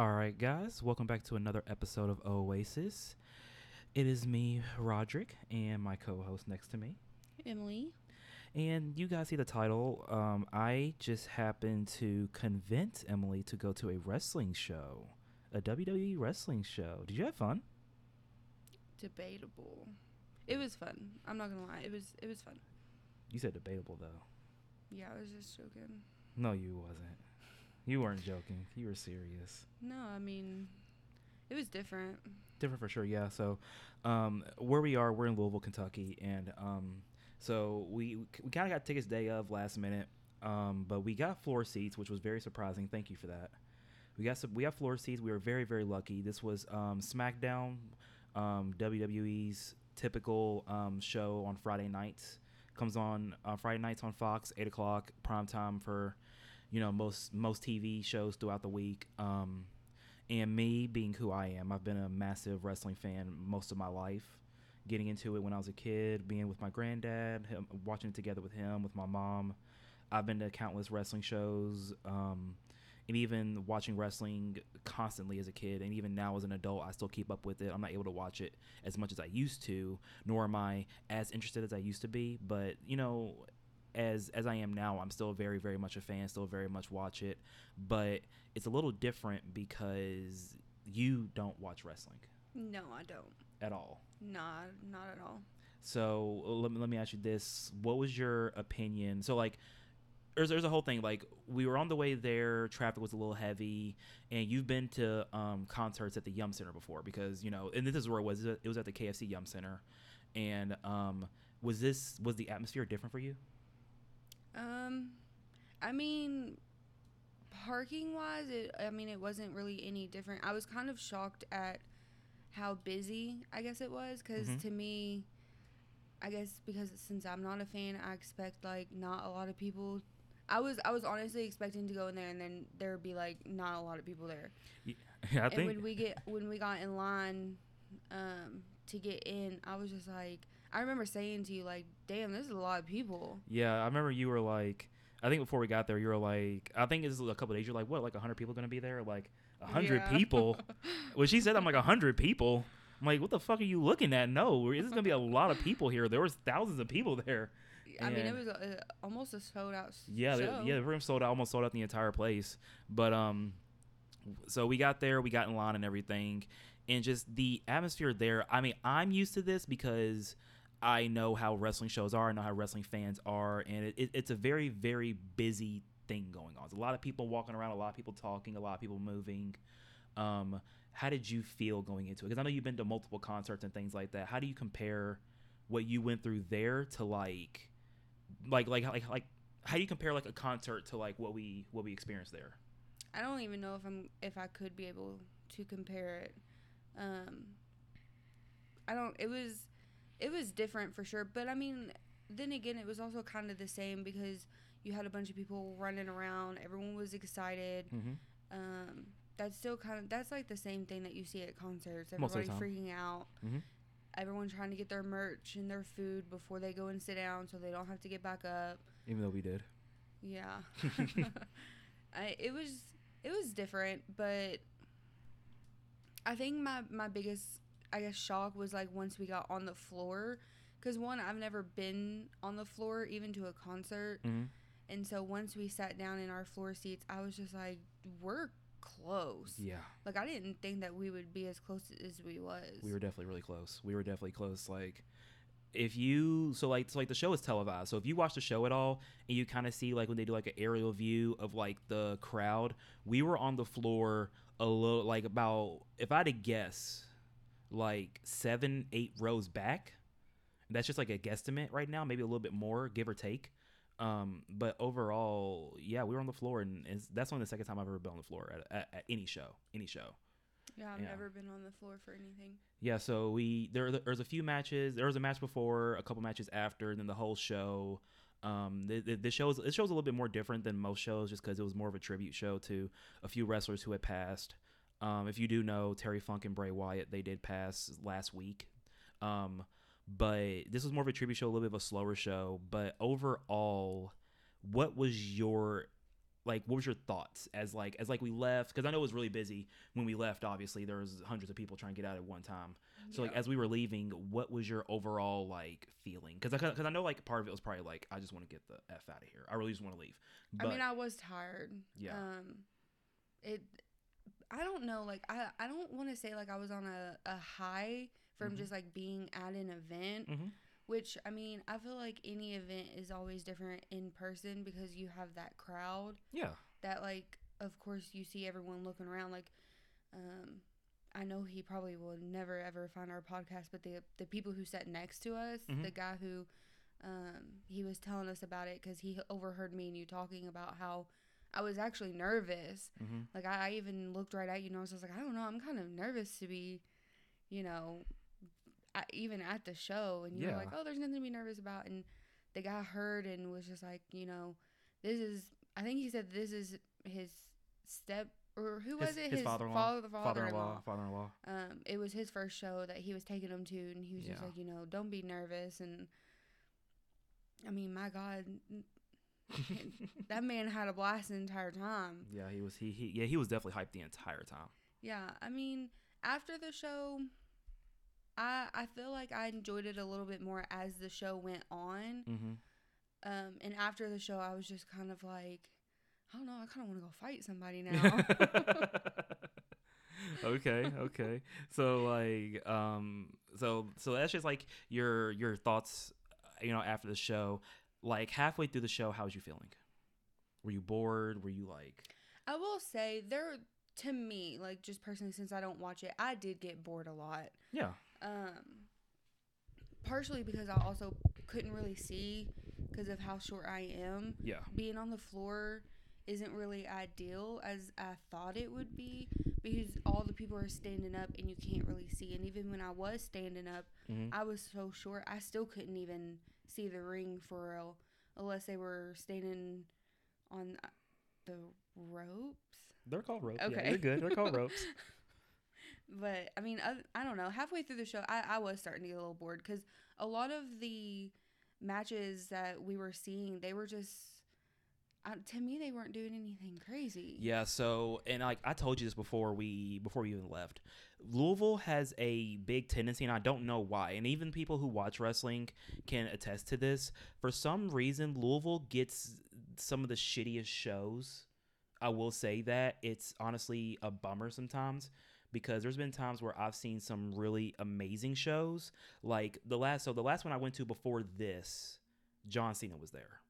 All right, guys, welcome back to another episode of Oasis. It is me, Roderick, and my co-host next to me. Emily. And you guys see the title. Um, I just happened to convince Emily to go to a wrestling show, a WWE wrestling show. Did you have fun? Debatable. It was fun. I'm not gonna lie. It was it was fun. You said debatable though. Yeah, I was just joking. No, you wasn't. You weren't joking. You were serious. No, I mean, it was different. Different for sure, yeah. So, um, where we are, we're in Louisville, Kentucky, and um, so we we kind of got tickets day of last minute, um, but we got floor seats, which was very surprising. Thank you for that. We got some, we got floor seats. We were very very lucky. This was um, SmackDown, um, WWE's typical um, show on Friday nights. Comes on uh, Friday nights on Fox, eight o'clock prime time for you know most most TV shows throughout the week. Um, and me being who I am, I've been a massive wrestling fan most of my life. Getting into it when I was a kid, being with my granddad, him, watching it together with him, with my mom. I've been to countless wrestling shows, um, and even watching wrestling constantly as a kid, and even now as an adult, I still keep up with it. I'm not able to watch it as much as I used to, nor am I as interested as I used to be. But you know, as as I am now, I'm still very very much a fan, still very much watch it, but it's a little different because you don't watch wrestling No, I don't. at all. Nah, not at all. So let me let me ask you this: What was your opinion? So like. There's, there's a whole thing like we were on the way there traffic was a little heavy and you've been to um, concerts at the yum center before because you know and this is where it was it was at the kfc yum center and um, was this was the atmosphere different for you Um, I mean, parking wise, it. I mean, it wasn't really any different. I was kind of shocked at how busy I guess it was because Mhm. to me, I guess because since I'm not a fan, I expect like not a lot of people. I was I was honestly expecting to go in there and then there would be like not a lot of people there. yeah i and think when we get when we got in line um, to get in, I was just like, I remember saying to you like, "Damn, this is a lot of people." Yeah, I remember you were like, I think before we got there, you were like, I think it's a couple days. You're like, what, like hundred people gonna be there? Like hundred Yeah. people? when she said, I'm like hundred people. I'm like, what the fuck are you looking at? No, this is gonna be a lot of people here. There was thousands of people there. I mean, it was a, almost a sold out. Yeah, the, yeah, the room sold out, almost sold out the entire place. But um, so we got there, we got in line and everything, and just the atmosphere there. I mean, I'm used to this because I know how wrestling shows are, I know how wrestling fans are, and it, it, it's a very, very busy thing going on. There's a lot of people walking around, a lot of people talking, a lot of people moving. Um, how did you feel going into it? Because I know you've been to multiple concerts and things like that. How do you compare what you went through there to like, like, like, like, like how do you compare like a concert to like what we what we experienced there? I don't even know if I'm if I could be able to compare it. Um, I don't. It was, it was different for sure. But I mean, then again, it was also kind of the same because you had a bunch of people running around. Everyone was excited. Mm-hmm. Um, that's still kind of that's like the same thing that you see at concerts. Most of the Everybody freaking out. Mhm. Everyone trying to get their merch and their food before they go and sit down, so they don't have to get back up. Even though we did. Yeah, I, it was it was different, but I think my my biggest I guess shock was like once we got on the floor, because one I've never been on the floor even to a concert, Mm-hmm. and so once we sat down in our floor seats, I was just like, we're close. Yeah, Like I didn't think that we would be as close as we was. we were definitely really close. We were definitely close. Like, if you so like so like the show is televised. So if you watch the show at all and you kind of see like when they do like an aerial view of like the crowd, we were on the floor a little like about if I had to guess, like seven eight rows back. That's just like a guesstimate right now, maybe a little bit more, give or take. Um, but overall, yeah, we were on the floor, and it's, that's only the second time I've ever been on the floor at, at, at any show, any show. yeah, I've yeah. never been on the floor for anything. Yeah, so we there there's a few matches. There was a match before, a couple matches after, and then the whole show. Um, the, the, the show is this show's a little bit more different than most shows, just because it was more of a tribute show to a few wrestlers who had passed. Um, if you do know Terry Funk and Bray Wyatt, they did pass last week. Um, but this was more of a tribute show, a little bit of a slower show. But overall, what was your like what was your thoughts as like as like we left because I know it was really busy when we left. Obviously, there was hundreds of people trying to get out at one time. So like as we were leaving, what was your overall like feeling? Because I because I know like part of it was probably like I just want to get the f out of here. I really just want to leave. But I mean, I was tired. Yeah. Um, it. I don't know. Like, I I don't want to say like I was on a a high from Mhm. just like being at an event. Mhm. Which I mean, I feel like any event is always different in person because you have that crowd yeah, that like of course you see everyone looking around like um I know he probably will never ever find our podcast but the the people who sat next to us Mhm. the guy who um he was telling us about it cuz he overheard me and you talking about how I was actually nervous. Hmm like I, I even looked right at you and I was just like I don't know I'm kind of nervous to be you know I, even at the show. And you Yeah. were like oh there's nothing to be nervous about. And the guy heard and was just like you know this is I think he said this is his step or who was His- it? his father-in-law. father father-in-law, father-in-law. father-in-law. um it was his first show that he was taking him to and he was just like you know don't be nervous. And I mean my god that man had a blast the entire time yeah, he was he, he yeah he was definitely hyped the entire time. Yeah, I mean, after the show, I I feel like I enjoyed it a little bit more as the show went on. Mm-hmm. Um, and after the show, I was just kind of like, I don't know, I kind of want to go fight somebody now. okay, okay. So like, um, so so that's just like your your thoughts, uh, you know, after the show. Like halfway through the show, how was you feeling? Were you bored? Were you like, I will say there to me, like just personally, since I don't watch it, I did get bored a lot. yeah, Um, partially because I also couldn't really see because of how short I am. yeah, being on the floor isn't really ideal as I thought it would be because all the people are standing up and you can't really see. And even when I was standing up, hmm I was so short, I still couldn't even see the ring for real unless they were standing on the ropes. they're called ropes. Yeah, Okay. you're good. They're called ropes. But I mean, I, I don't know. Halfway through the show, I, I was starting to get a little bored because a lot of the matches that we were seeing, they were just, to me, they weren't doing anything crazy. Yeah, so and like I told you this before we before we even left. Louisville has a big tendency and I don't know why. And even people who watch wrestling can attest to this. For some reason Louisville gets some of the shittiest shows. I will say that. It's honestly a bummer sometimes because there's been times where I've seen some really amazing shows. Like the last so the last one I went to before this, John Cena was there.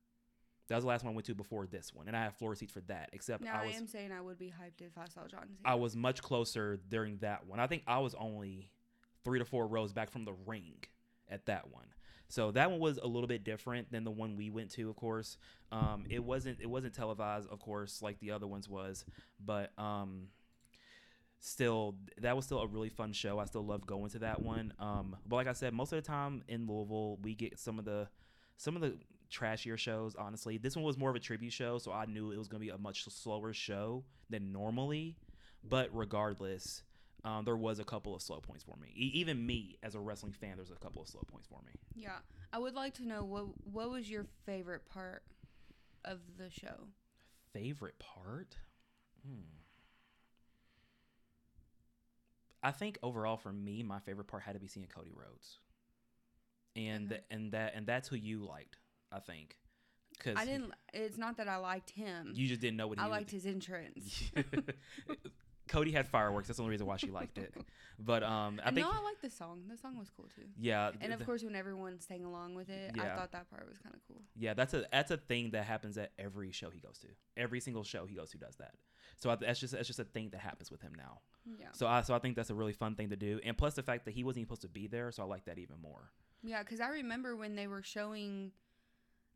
That was the last one I went to before this one, and I have floor seats for that. Except Now I was, I am saying I would be hyped if I saw John Cena. I was much closer during that one. I think I was only three to four rows back from the ring at that one. So that one was a little bit different than the one we went to, of course. Um, it wasn't it wasn't televised, of course, like the other ones was, but um, still that was still a really fun show. I still love going to that one. Um, but like I said, most of the time in Louisville, we get some of the some of the trashier shows. Honestly, this one was more of a tribute show, so I knew it was going to be a much slower show than normally. But regardless, um, there was a couple of slow points for me. E- even me, as a wrestling fan, there's a couple of slow points for me. yeah, I would like to know what what was your favorite part of the show? Favorite part? Hmm. I think overall for me, my favorite part had to be seeing Cody Rhodes, and Okay. th- and that and that's who you liked. I think because I didn't. It's not that I liked him. You just didn't know what he I liked his entrance. Cody had fireworks. That's the only reason why she liked it. But um, I And think no, I liked the song. The song was cool too. yeah, And of th- course, when everyone sang along with it, I thought that part was kind of cool. yeah, that's a that's a thing that happens at every show he goes to. Every single show he goes to does that. So I, that's just that's just a thing that happens with him now. Yeah. So I so I think that's a really fun thing to do. And plus the fact that he wasn't even supposed to be there, so I like that even more. Yeah, because I remember when they were showing,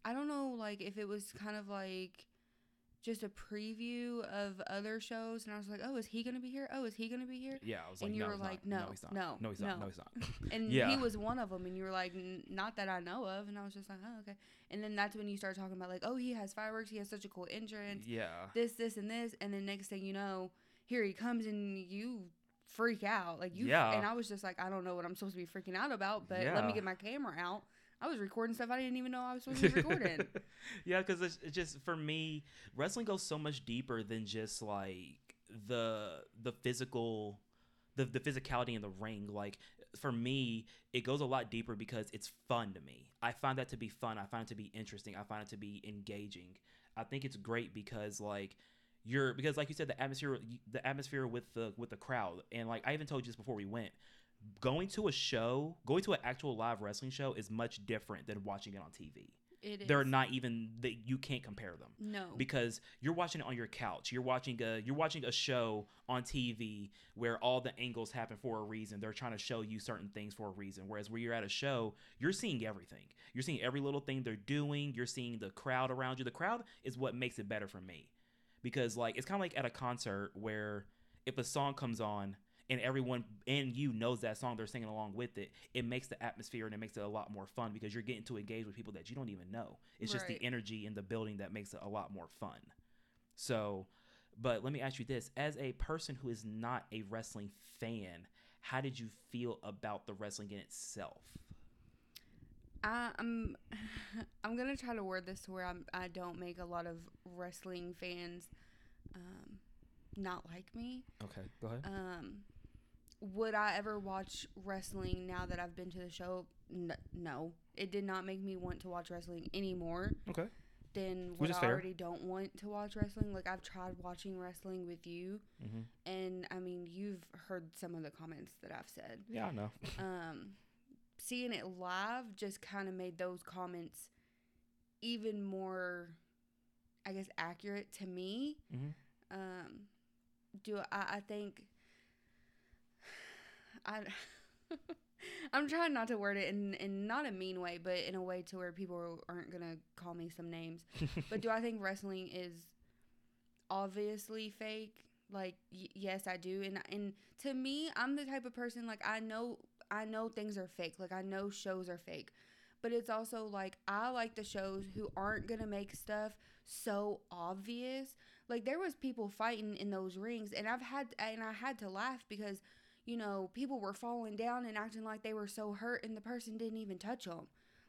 I don't know, like if it was kind of like just a preview of other shows, and I was like, oh, is he gonna be here? Oh, is he gonna be here? Yeah, I was And like, you no, were like, not. no, he's not. no, no, he's not. no. No, he's not. And Yeah. he was one of them, and you were like, not that I know of, and I was just like, oh, okay. And then that's when you start talking about like, oh, he has fireworks, he has such a cool entrance, yeah. this, this, and this, and then next thing you know, here he comes, and you freak out, like you. Yeah. And I was just like, I don't know what I'm supposed to be freaking out about, but let me get my camera out. I was recording stuff I didn't even know I was supposed to be recording. yeah, because it's, it's just for me, wrestling goes so much deeper than just like the the physical, the the physicality in the ring. Like for me, it goes a lot deeper because it's fun to me. I find that to be fun. I find it to be interesting. I find it to be engaging. I think it's great because like you're because like you said the atmosphere the atmosphere with the with the crowd and like I even told you this before we went going to a show, going to an actual live wrestling show is much different than watching it on TV. It is. They're not even that you can't compare them. No. Because you're watching it on your couch. You're watching a you're watching a show on TV where all the angles happen for a reason. They're trying to show you certain things for a reason. Whereas where you're at a show, you're seeing everything. You're seeing every little thing they're doing. You're seeing the crowd around you. The crowd is what makes it better for me. Because like it's kind of like at a concert where if a song comes on and everyone and you knows that song they're singing along with it it makes the atmosphere and it makes it a lot more fun because you're getting to engage with people that you don't even know. It's just the energy in the building that makes it a lot more fun. So but let me ask you this. As a person who is not a wrestling fan how did you feel about the wrestling in itself? I'm I'm gonna try to word this to where I'm I don't make a lot of wrestling fans um, not like me. okay go ahead. Um, would I ever watch wrestling now that I've been to the show? N- no, it did not make me want to watch wrestling anymore okay than Which what I fair. already don't want to watch wrestling. Like I've tried watching wrestling with you, mm-hmm. and I mean you've heard some of the comments that I've said. yeah i know um, seeing it live just kind of made those comments even more, I guess, accurate to me. Mhm. Um, do I, I think I. I'm trying not to word it in, in not a mean way, but in a way to where people aren't gonna call me some names. But do I think wrestling is obviously fake? Like y- yes, I do. And and to me, I'm the type of person like I know I know things are fake. Like I know shows are fake. But it's also like I like the shows who aren't going to make stuff so obvious. Like there was people fighting in those rings and I've had and I had to laugh because you know, people were falling down and acting like they were so hurt and the person didn't even touch them.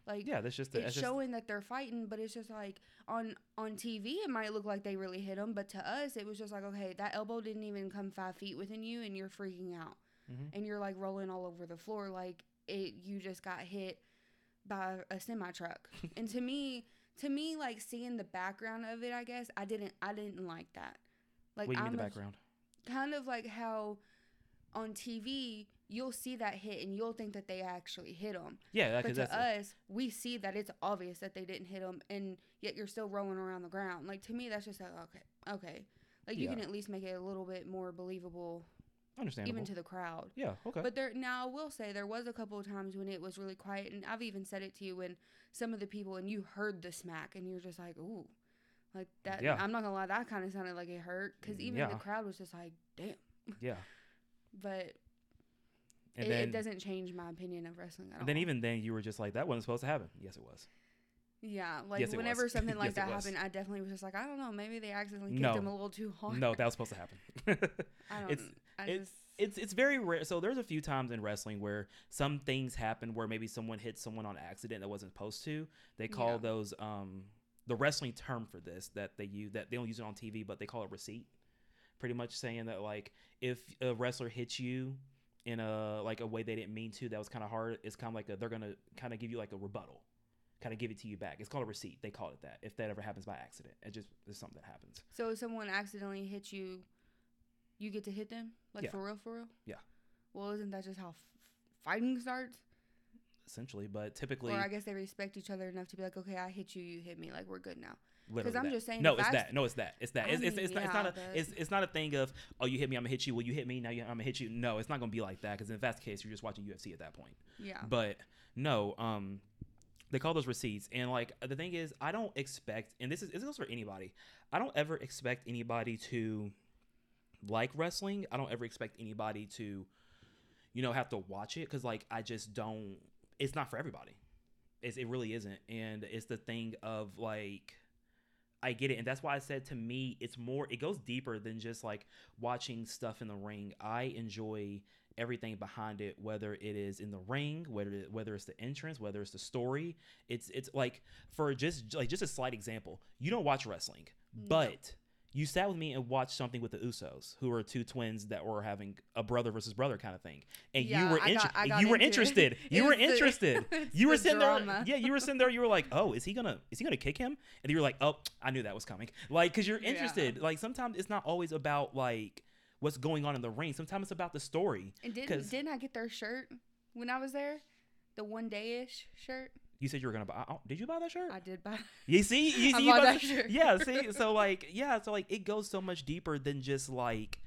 Like yeah that's just the, it's that's just, showing that they're fighting, but it's just like on on TV it might look like they really hit them, but to us it was just like okay, that elbow didn't even come five feet within you, and you're freaking out, Mhm. and you're like rolling all over the floor like it you just got hit by a semi truck. and to me, to me, like seeing the background of it, I guess I didn't I didn't like that. Like what do you mean I'm the a- background kind of like how on TV you'll see that hit and you'll think that they actually hit them. yeah But because to us, we see that it's obvious that they didn't hit him, and yet you're still rolling around the ground. Like to me, that's just like okay, okay. Like you Yeah. can at least make it a little bit more believable, understandable even to the crowd. yeah okay But there now, I will say there was a couple of times when it was really quiet, and I've even said it to you when some of the people and you heard the smack, and you're just like, ooh, like that. Yeah. I'm not gonna lie, that kind of sounded like it hurt because even Yeah. the crowd was just like, damn. yeah But it, then it doesn't change my opinion of wrestling at And then even then, you were just like, "That wasn't supposed to happen." Yes, it was. Yeah, like Yes, whenever something like Yes, that happened, I definitely was just like, I don't know, maybe they accidentally kicked No. him a little too hard. No, that was supposed to happen. I don't. it's- I it's- just it's it's very rare. So there's a few times in wrestling where some things happen where maybe someone hit someone on accident that wasn't supposed to. They call Yeah. those um the wrestling term for this that they use that they don't use it on TV, but they call it receipt. Pretty much saying that like if a wrestler hits you in a like a way they didn't mean to, that was kind of hard. It's kind of like a, they're gonna kind of give you like a rebuttal, kind of give it to you back. It's called a receipt. They call it that. If that ever happens by accident, it just is something that happens. so if someone accidentally hits you, you get to hit them like Yeah. for real, for real. Yeah. Well, isn't that just how f- fighting starts? essentially. But typically, Or I guess they respect each other enough to be like, okay, I hit you, you hit me, like we're good now. Literally, I'm that. just saying No, it's I that. No, it's that. It's that. I It's, it's, mean, it's, not, it's not a. It's, it's not a thing of oh you hit me I'm gonna hit you. Well you hit me now you, I'm gonna hit you. No, it's not gonna be like that because if that's the case you're just watching UFC at that point. Yeah. But no, um, they call those receipts, and like the thing is, I don't expect, and this is this goes for anybody. I don't ever expect anybody to like wrestling. I don't ever expect anybody to, you know, have to watch it because like I just don't. It's not for everybody. It's, it really isn't, and it's the thing of like. I get it, and that's why I said to me, it's more. It goes deeper than just like watching stuff in the ring. I enjoy everything behind it, whether it is in the ring, whether whether it's the entrance, whether it's the story. It's it's like for just like just a slight example. You don't watch wrestling, No. but you sat with me and watched something with the Usos, who are two twins that were having a brother versus brother kind of thing, and Yeah, you were I got- you were it. interested. It You were was the- interested. you were sitting drama. there. Yeah, you were sitting there. You were like, "Oh, is he gonna is he gonna kick him?" And you were like, "Oh, I knew that was coming." Like, cause you're Yeah. interested. Like sometimes it's not always about like what's going on in the ring. Sometimes it's about the story. And didn't didn't I get their shirt when I was there? The one day ish shirt. You said you were gonna buy. oh, Did you buy that shirt? I did buy. You see, you see, you that shirt. yeah. See, so like, yeah, so like, it goes so much deeper than just like,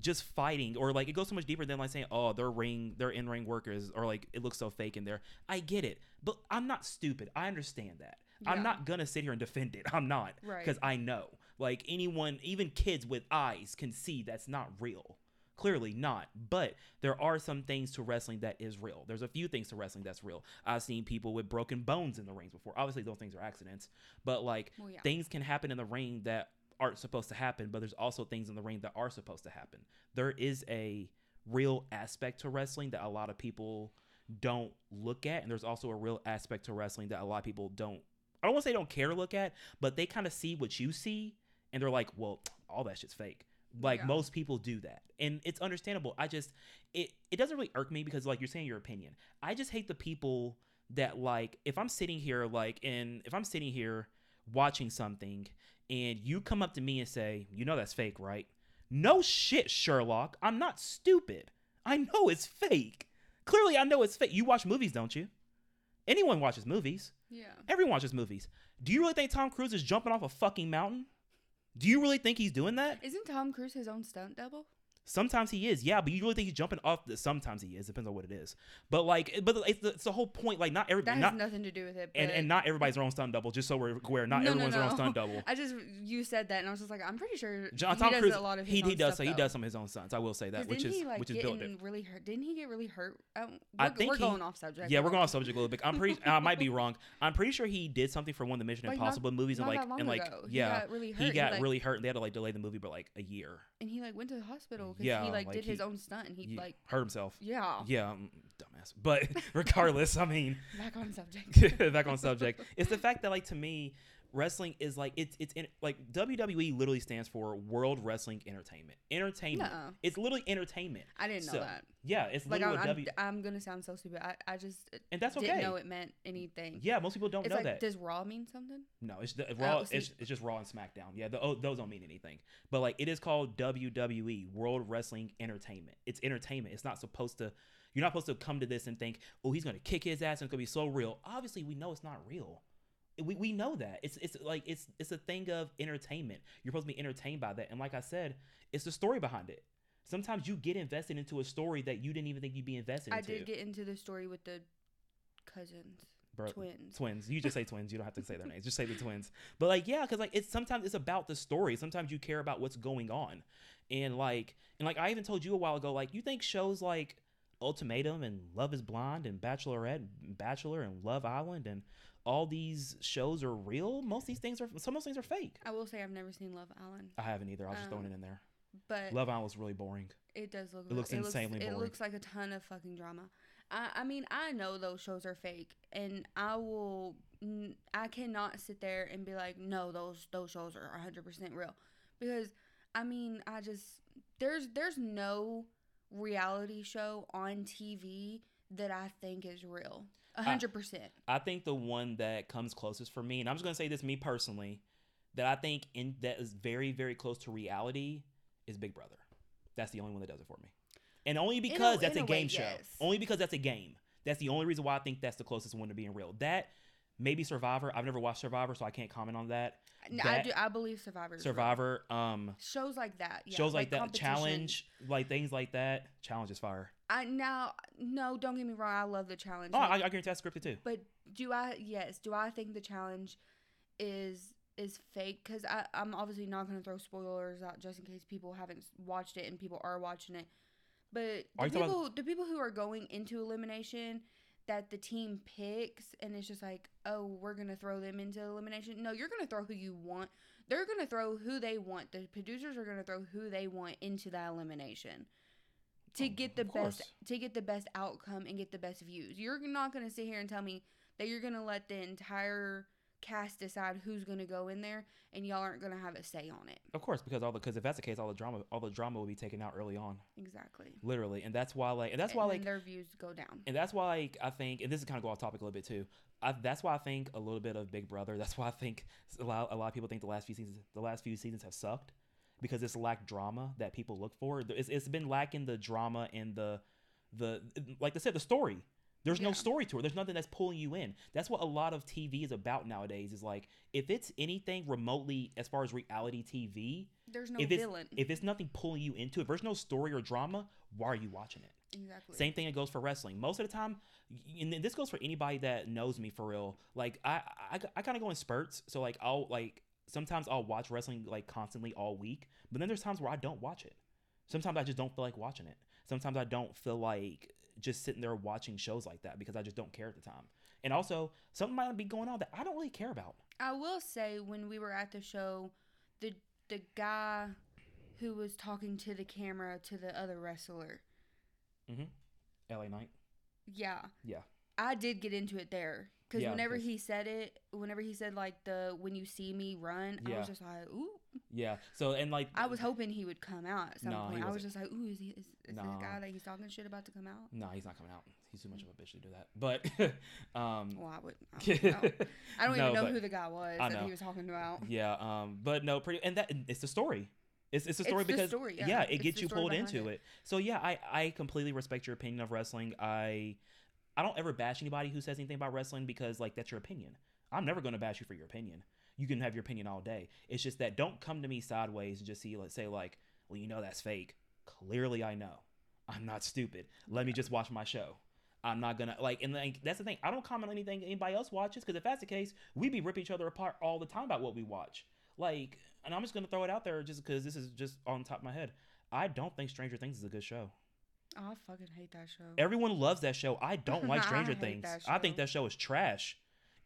just fighting, or like, it goes so much deeper than like saying, oh, they're ring, they're in ring workers, or like, it looks so fake in there. I get it, but I'm not stupid. I understand that. I'm not gonna sit here and defend it. I'm not, Right. Because I know, like, anyone, even kids with eyes, can see that's not real. Clearly not, but there are some things to wrestling that is real. There's a few things to wrestling that's real. I've seen people with broken bones in the rings before. Obviously, those things are accidents, but like Well, yeah. things can happen in the ring that aren't supposed to happen, but there's also things in the ring that are supposed to happen. There is a real aspect to wrestling that a lot of people don't look at, and there's also a real aspect to wrestling that a lot of people don't. I don't want to say don't care to look at, but they kind of see what you see, and they're like, "Well, all that shit's fake." Like Yeah. most people do that, and it's understandable. I just it it doesn't really irk me because like you're saying your opinion. I just hate the people that like if I'm sitting here like and if I'm sitting here watching something and you come up to me and say, "You know that's fake, right?" No shit, Sherlock. I'm not stupid. I know it's fake. Clearly, I know it's fake. You watch movies, don't you? Anyone watches movies. Yeah. Everyone watches movies. Do you really think Tom Cruise is jumping off a fucking mountain? Do you really think he's doing that? Isn't Tom Cruise his own stunt double? Sometimes he is, yeah, but you really think he's jumping off the sometimes he is, depends on what it is. But like but it's the, it's the whole point, like not everybody That has not nothing to do with it. and, and not everybody's their own stunt double, just so we're aware, not No, no, everyone's their own no. stunt double. I just you said that and I was just like, I'm pretty sure John he Tom does Cruise, a lot of he, he does so he does some of his own stunts. I will say that, which is he, like, which is built getting really hurt. Didn't he get really hurt? Um, I we're, think we're he- going off subject. Yeah, we're going off subject a little bit. I'm pretty. I might be wrong. I'm pretty sure he did something for one of the Mission Like, not- Impossible movies, and not like and like. Yeah, he got really hurt, and they had to like delay the movie by like a year. and he like went to the hospital because Yeah, he like, like, did his own stunt and he, He like hurt himself. yeah, Yeah, um, dumbass. But regardless, I mean, back on subject. back on subject. It's the fact that like to me, wrestling is like it's it's in, like WWE literally stands for World Wrestling Entertainment. Entertainment. Nuh-uh. It's literally entertainment. I didn't know So, that. Yeah, it's Like I'm, W. I'm gonna sound so stupid. I, I just and that's okay. didn't know it meant anything. Yeah, most people don't it's know like, that. does Raw mean something? No, it's the, oh, Raw. see. it's, it's just Raw and SmackDown. Yeah, the, oh, those don't mean anything. But like, it is called WWE World Wrestling Entertainment. It's entertainment. It's not supposed to. You're not supposed to come to this and think, oh, he's gonna kick his ass and it's gonna be so real. Obviously, we know it's not real. We, we know that it's it's like it's it's a thing of entertainment. You're supposed to be entertained by that. And like I said, it's the story behind it. Sometimes you get invested into a story that you didn't even think you'd be invested I into. did get into the story with the cousins, Bro- twins. twins. You just say twins. You don't have to say their names. Just say the twins. But like, yeah, because like it's sometimes it's about the story. Sometimes you care about what's going on, and like, and like I even told you a while ago, like you think shows like Ultimatum and Love Is Blind and Bachelorette, and Bachelor and Love Island and all these shows are real. Most of these things are some of those things are fake. I will say I've never seen Love Island, I haven't either. I was just throwing Um, it in there. but Love Island was really boring. It does look. It looks insanely It boring. looks like a ton of fucking drama. I, I mean, I know those shows are fake, and I will. I cannot sit there and be like, no, those those shows are 100 percent real, because I mean, I just there's there's no reality show on TV that I think is real. A hundred percent. I think the one that comes closest for me, and I'm just gonna say this me personally, that I think in that is very very close to reality is Big Brother. That's the only one that does it for me, and only because that's in a a way, game show. yes. Only because that's a game. That's the only reason why I think that's the closest one to being real. That maybe Survivor. I've never watched Survivor, so I can't comment on that. I that- do. I believe Survivor. real. Survivor, um, Shows like that. Yeah, shows like, that, challenge, like things like that. Challenge is fire. I now no, don't get me wrong. I love the challenge. Oh, Like, I, I guarantee that's scripted too. But do I? Yes. Do I think the challenge is is fake? Because I I'm obviously not gonna throw spoilers out just in case people haven't watched it and people are watching it. But the people the people who are going into elimination that the team picks and it's just like oh we're gonna throw them into elimination. No, you're gonna throw who you want. they're gonna throw who they want. The producers are gonna throw who they want into that elimination to Oh, get the best to get the best outcome and get the best views. You're not gonna sit here and tell me that you're gonna let the entire cast decide who's gonna go in there and y'all aren't gonna have a say on it. Of course, because all the because if that's the case, all the drama all the drama will be taken out early on, Exactly. literally, and that's why like and that's and why like their views go down. and that's why like, I think and this is kind of go off topic a little bit too. I, that's why I think a little bit of Big Brother. That's why I think a lot, a lot of people think the last few seasons the last few seasons have sucked because it's lacked drama that people look for. It's, it's been lacking the drama and the the like I said the story. There's no story to it. There's nothing that's pulling you in. That's what a lot of TV is about nowadays. Is like if it's anything remotely as far as reality TV, There's no if it's villain. if it's nothing pulling you into it, if there's no story or drama, why are you watching it? exactly. Same thing it goes for wrestling. Most of the time, and this goes for anybody that knows me for real. Like I, I, I kind of go in spurts. So like I'll like sometimes I'll watch wrestling like constantly all week, but then there's times where I don't watch it. Sometimes I just don't feel like watching it. Sometimes I don't feel like just sitting there watching shows like that because I just don't care at the time. And also, something might be going on that I don't really care about. I will say when we were at the show, the the guy who was talking to the camera to the other wrestler, mm-hmm. LA Knight. yeah, Yeah. I did get into it there because Yeah, whenever he said it, whenever he said like the when you see me run, I was just like, ooh. Yeah. So and like I was hoping he would come out at some No, he point. I was just like, ooh, is he is, is Nah. the guy that he's talking shit about to come out? No, he's not coming out. He's too much of a bitch to do that. But um Well, I would. I, wouldn't know. I don't No, even know but- who the guy was that he was talking about. yeah, um but no, pretty and that it's the story. It's, it's a story It's because story, yeah, yeah. it It's gets you pulled into it. it. So yeah, I I completely respect your opinion of wrestling. I I don't ever bash anybody who says anything about wrestling because like that's your opinion. I'm never going to bash you for your opinion. You can have your opinion all day. It's just that don't come to me sideways and just see let's say like, well, you know that's fake. Clearly I know. I'm not stupid. Let me just watch my show. I'm not gonna like, and like that's the thing. I don't comment on anything anybody else watches because if that's the case, we'd be ripping each other apart all the time about what we watch. Like, and I'm just gonna throw it out there just because this is just on top of my head. I don't think Stranger Things is a good show. Oh, I fucking hate that show. Everyone loves that show. I don't like Stranger hate Things. I think that show is trash.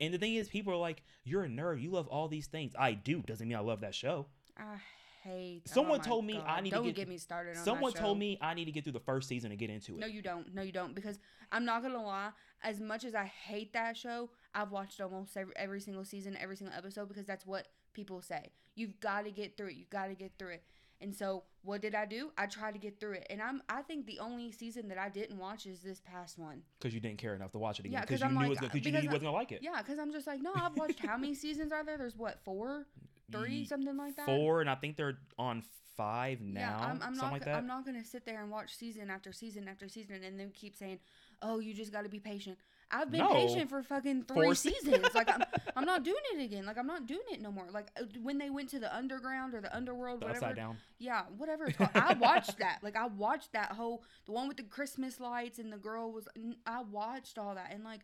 And the thing is, people are like, "You're a nerd. You love all these things." I do. Doesn't mean I love that show. I hate. Oh someone oh told me I need to don't get- get me started. On Someone told me I need to get through the first season to get into it. No, you don't. No, you don't. Because I'm not gonna lie. As much as I hate that show, I've watched almost every, every single season, every single episode, because that's what people say. You've got to get through it. You've got to get through it. And so, what did I do? I tried to get through it. And I'm. I think the only season that I didn't watch is this past one. because you didn't care enough to watch it again. Yeah, Because 'cause you I'm knew like, it was you knew you wasn't gonna like it. Yeah, because I'm just like, no, I've watched how many seasons are there? There's what four, three, something like that. Four, and I think they're on five now. Yeah, I'm, I'm something not, like that. I'm not gonna sit there and watch season after season after season and then keep saying, "Oh, you just got to be patient." I've been No. patient for fucking three Four seasons. like I'm, I'm not doing it again. Like I'm not doing it no more. Like uh, when they went to the underground or the underworld, The whatever. upside down. Yeah, whatever. I watched that. Like I watched that whole the one with the Christmas lights and the girl was. I watched all that and like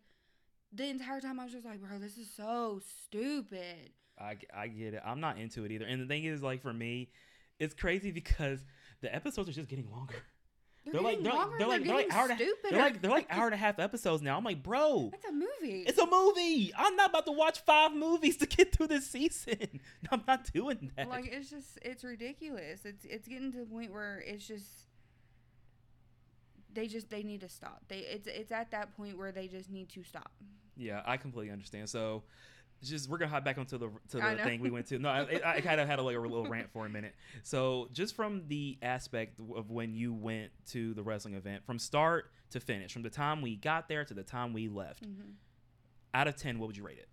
the entire time I was just like, bro, this is so stupid. I, I get it. I'm not into it either. And the thing is, like for me, it's crazy because the episodes are just getting longer. They're, They're like they're longer. they're like they're like hour and a, they're like they're like hour and a half episodes now. I'm like, bro, That's a movie. it's a movie. I'm not about to watch five movies to get through this season. I'm not doing that. like it's just it's ridiculous it's it's getting to the point where it's just they just they need to stop they it's it's at that point where they just need to stop Yeah, I completely understand. So, just we're gonna hop back onto the to the thing we went to. No, I, I kind of had a, like a little rant for a minute. So, just from the aspect of when you went to the wrestling event, from start to finish, from the time we got there to the time we left, mm-hmm. out of ten, what would you rate it?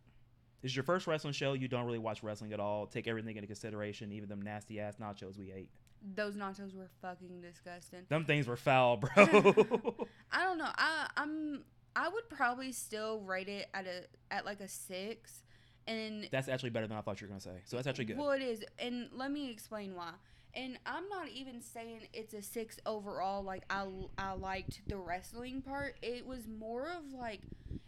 This is your first wrestling show. You don't really watch wrestling at all. Take everything into consideration, even them nasty ass nachos we ate. those nachos were fucking disgusting Them things were foul, bro. i don't know i i'm i would probably still rate it at a at like a six and that's actually better than I thought you were gonna say. So that's actually good. Well, it is, and let me explain why. And I'm not even saying it's a six overall. Like I, I liked the wrestling part. It was more of like,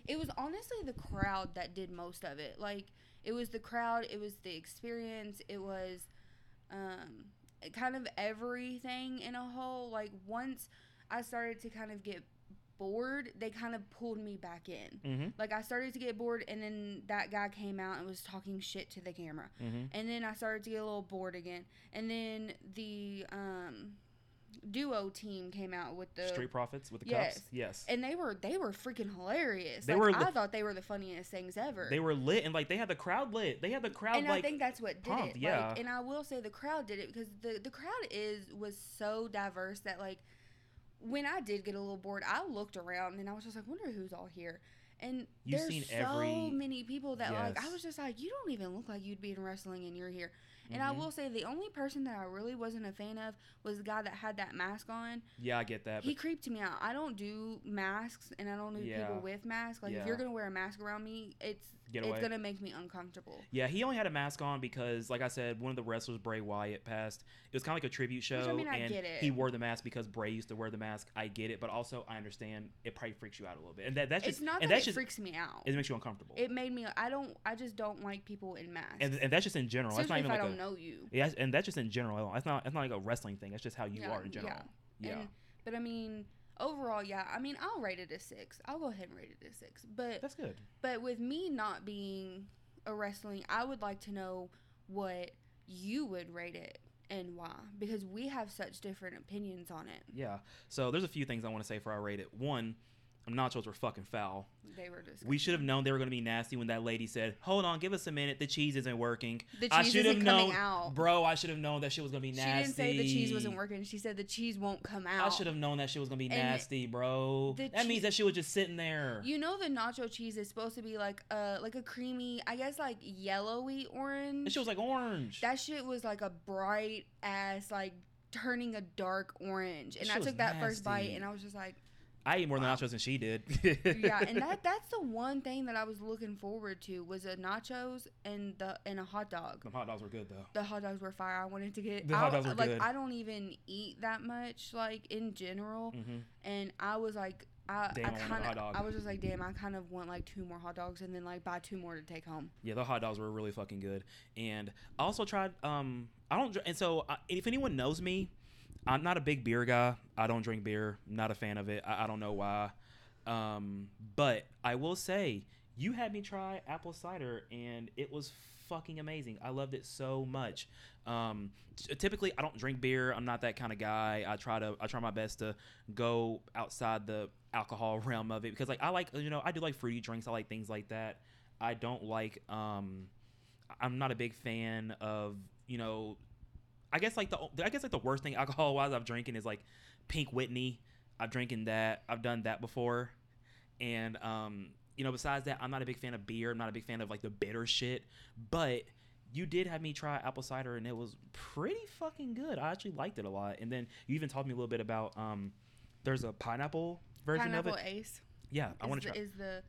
it was honestly the crowd that did most of it. Like it was the crowd. It was the experience. It was, um, kind of everything in a whole. Like once I started to kind of get bored, they kind of pulled me back in. Mm-hmm. Like I started to get bored, and then that guy came out and was talking shit to the camera, Mm-hmm. and then I started to get a little bored again, and then the um, duo team came out with the Street Profits with the Yes. cups. Yes. and they were they were freaking hilarious. They like, were I thought they were the funniest things ever. They were lit and like they had the crowd lit. They had the crowd and like I think that's what did pumped, it. yeah. Like, and I will say the crowd did it because the the crowd is was so diverse that like when I did get a little bored, I looked around and I was just like, wonder who's all here. And You've there's seen so every- many people that like I was just like, you don't even look like you'd be in wrestling and you're here. And I Mhm. will say the only person that I really wasn't a fan of was the guy that had that mask on. yeah, I get that. He creeped me out. I don't do masks and I don't do Yeah. people with masks. Like Yeah. if you're gonna wear a mask around me, it's Get it's gonna make me uncomfortable. yeah, he only had a mask on because, like I said, one of the wrestlers, Bray Wyatt, passed. It was kind of like a tribute show, I mean, I and get it. he wore the mask because Bray used to wear the mask. I get it, but also I understand it probably freaks you out a little bit, and that that's just it's not and that that's it just freaks me out. it makes you uncomfortable. It made me. I don't. I just don't like people in masks. and, and that's just in general. That's Especially not if even I like don't a know you. yeah, and that's just in general. That's not that's not like a wrestling thing. That's just how you Yeah, are in general. Yeah. And, but I mean, overall, yeah. I mean, I'll rate it a six. I'll go ahead and rate it a six. But that's good. but with me not being a wrestling, I would like to know what you would rate it and why because we have such different opinions on it. Yeah. So there's a few things I want to say for I rate it. One, nachos were fucking foul. They were just We should have known they were going to be nasty when that lady said, "Hold on, give us a minute. The cheese isn't working." the I cheese should have isn't known, coming out. bro. I should have known that shit was going to be nasty. She didn't say the cheese wasn't working. She said the cheese won't come out. I should have known that shit was going to be And nasty, bro. That means that she was just sitting there. You know the nacho cheese is supposed to be like a like a creamy, I guess like yellowy orange. that shit was like orange. that shit was like a bright ass like turning a dark orange. And I took that first bite and I was just like, I ate more Wow. nachos than she did. yeah. And that that's the one thing that I was looking forward to was a nachos and the and a hot dog. the hot dogs were good though. The hot dogs were fire. I wanted to get. The hot I- dogs were like good. I don't even eat that much like in general, hmm and I was like. I, Damn, I I want a kind hot of. I was just like damn I kind of want like two more hot dogs and then like buy two more to take home. Yeah, the hot dogs were really fucking good. And I also tried. Um, I don't. And so, I, if anyone knows me, I'm not a big beer guy. I don't drink beer. Not a fan of it. I, I don't know why. Um, but I will say, you had me try apple cider, and it was fucking amazing. I loved it so much. Um, t- typically, I don't drink beer. I'm not that kind of guy. I try to. I try my best to go outside the alcohol realm of it because, like, I like. You know, I do like fruity drinks. I like things like that. I don't like. Um, I'm not a big fan of. You know, I guess like the. I guess like the worst thing alcohol wise I've drinking is like Pink Whitney. I've drinking that. I've done that before, and um, you know, besides that, I'm not a big fan of beer. I'm not a big fan of like the bitter shit. But you did have me try apple cider, and it was pretty fucking good. I actually liked it a lot. And then you even taught me a little bit about um, there's a pineapple version Pineapple of it. Pineapple Ace. Yeah, I want to try. Is the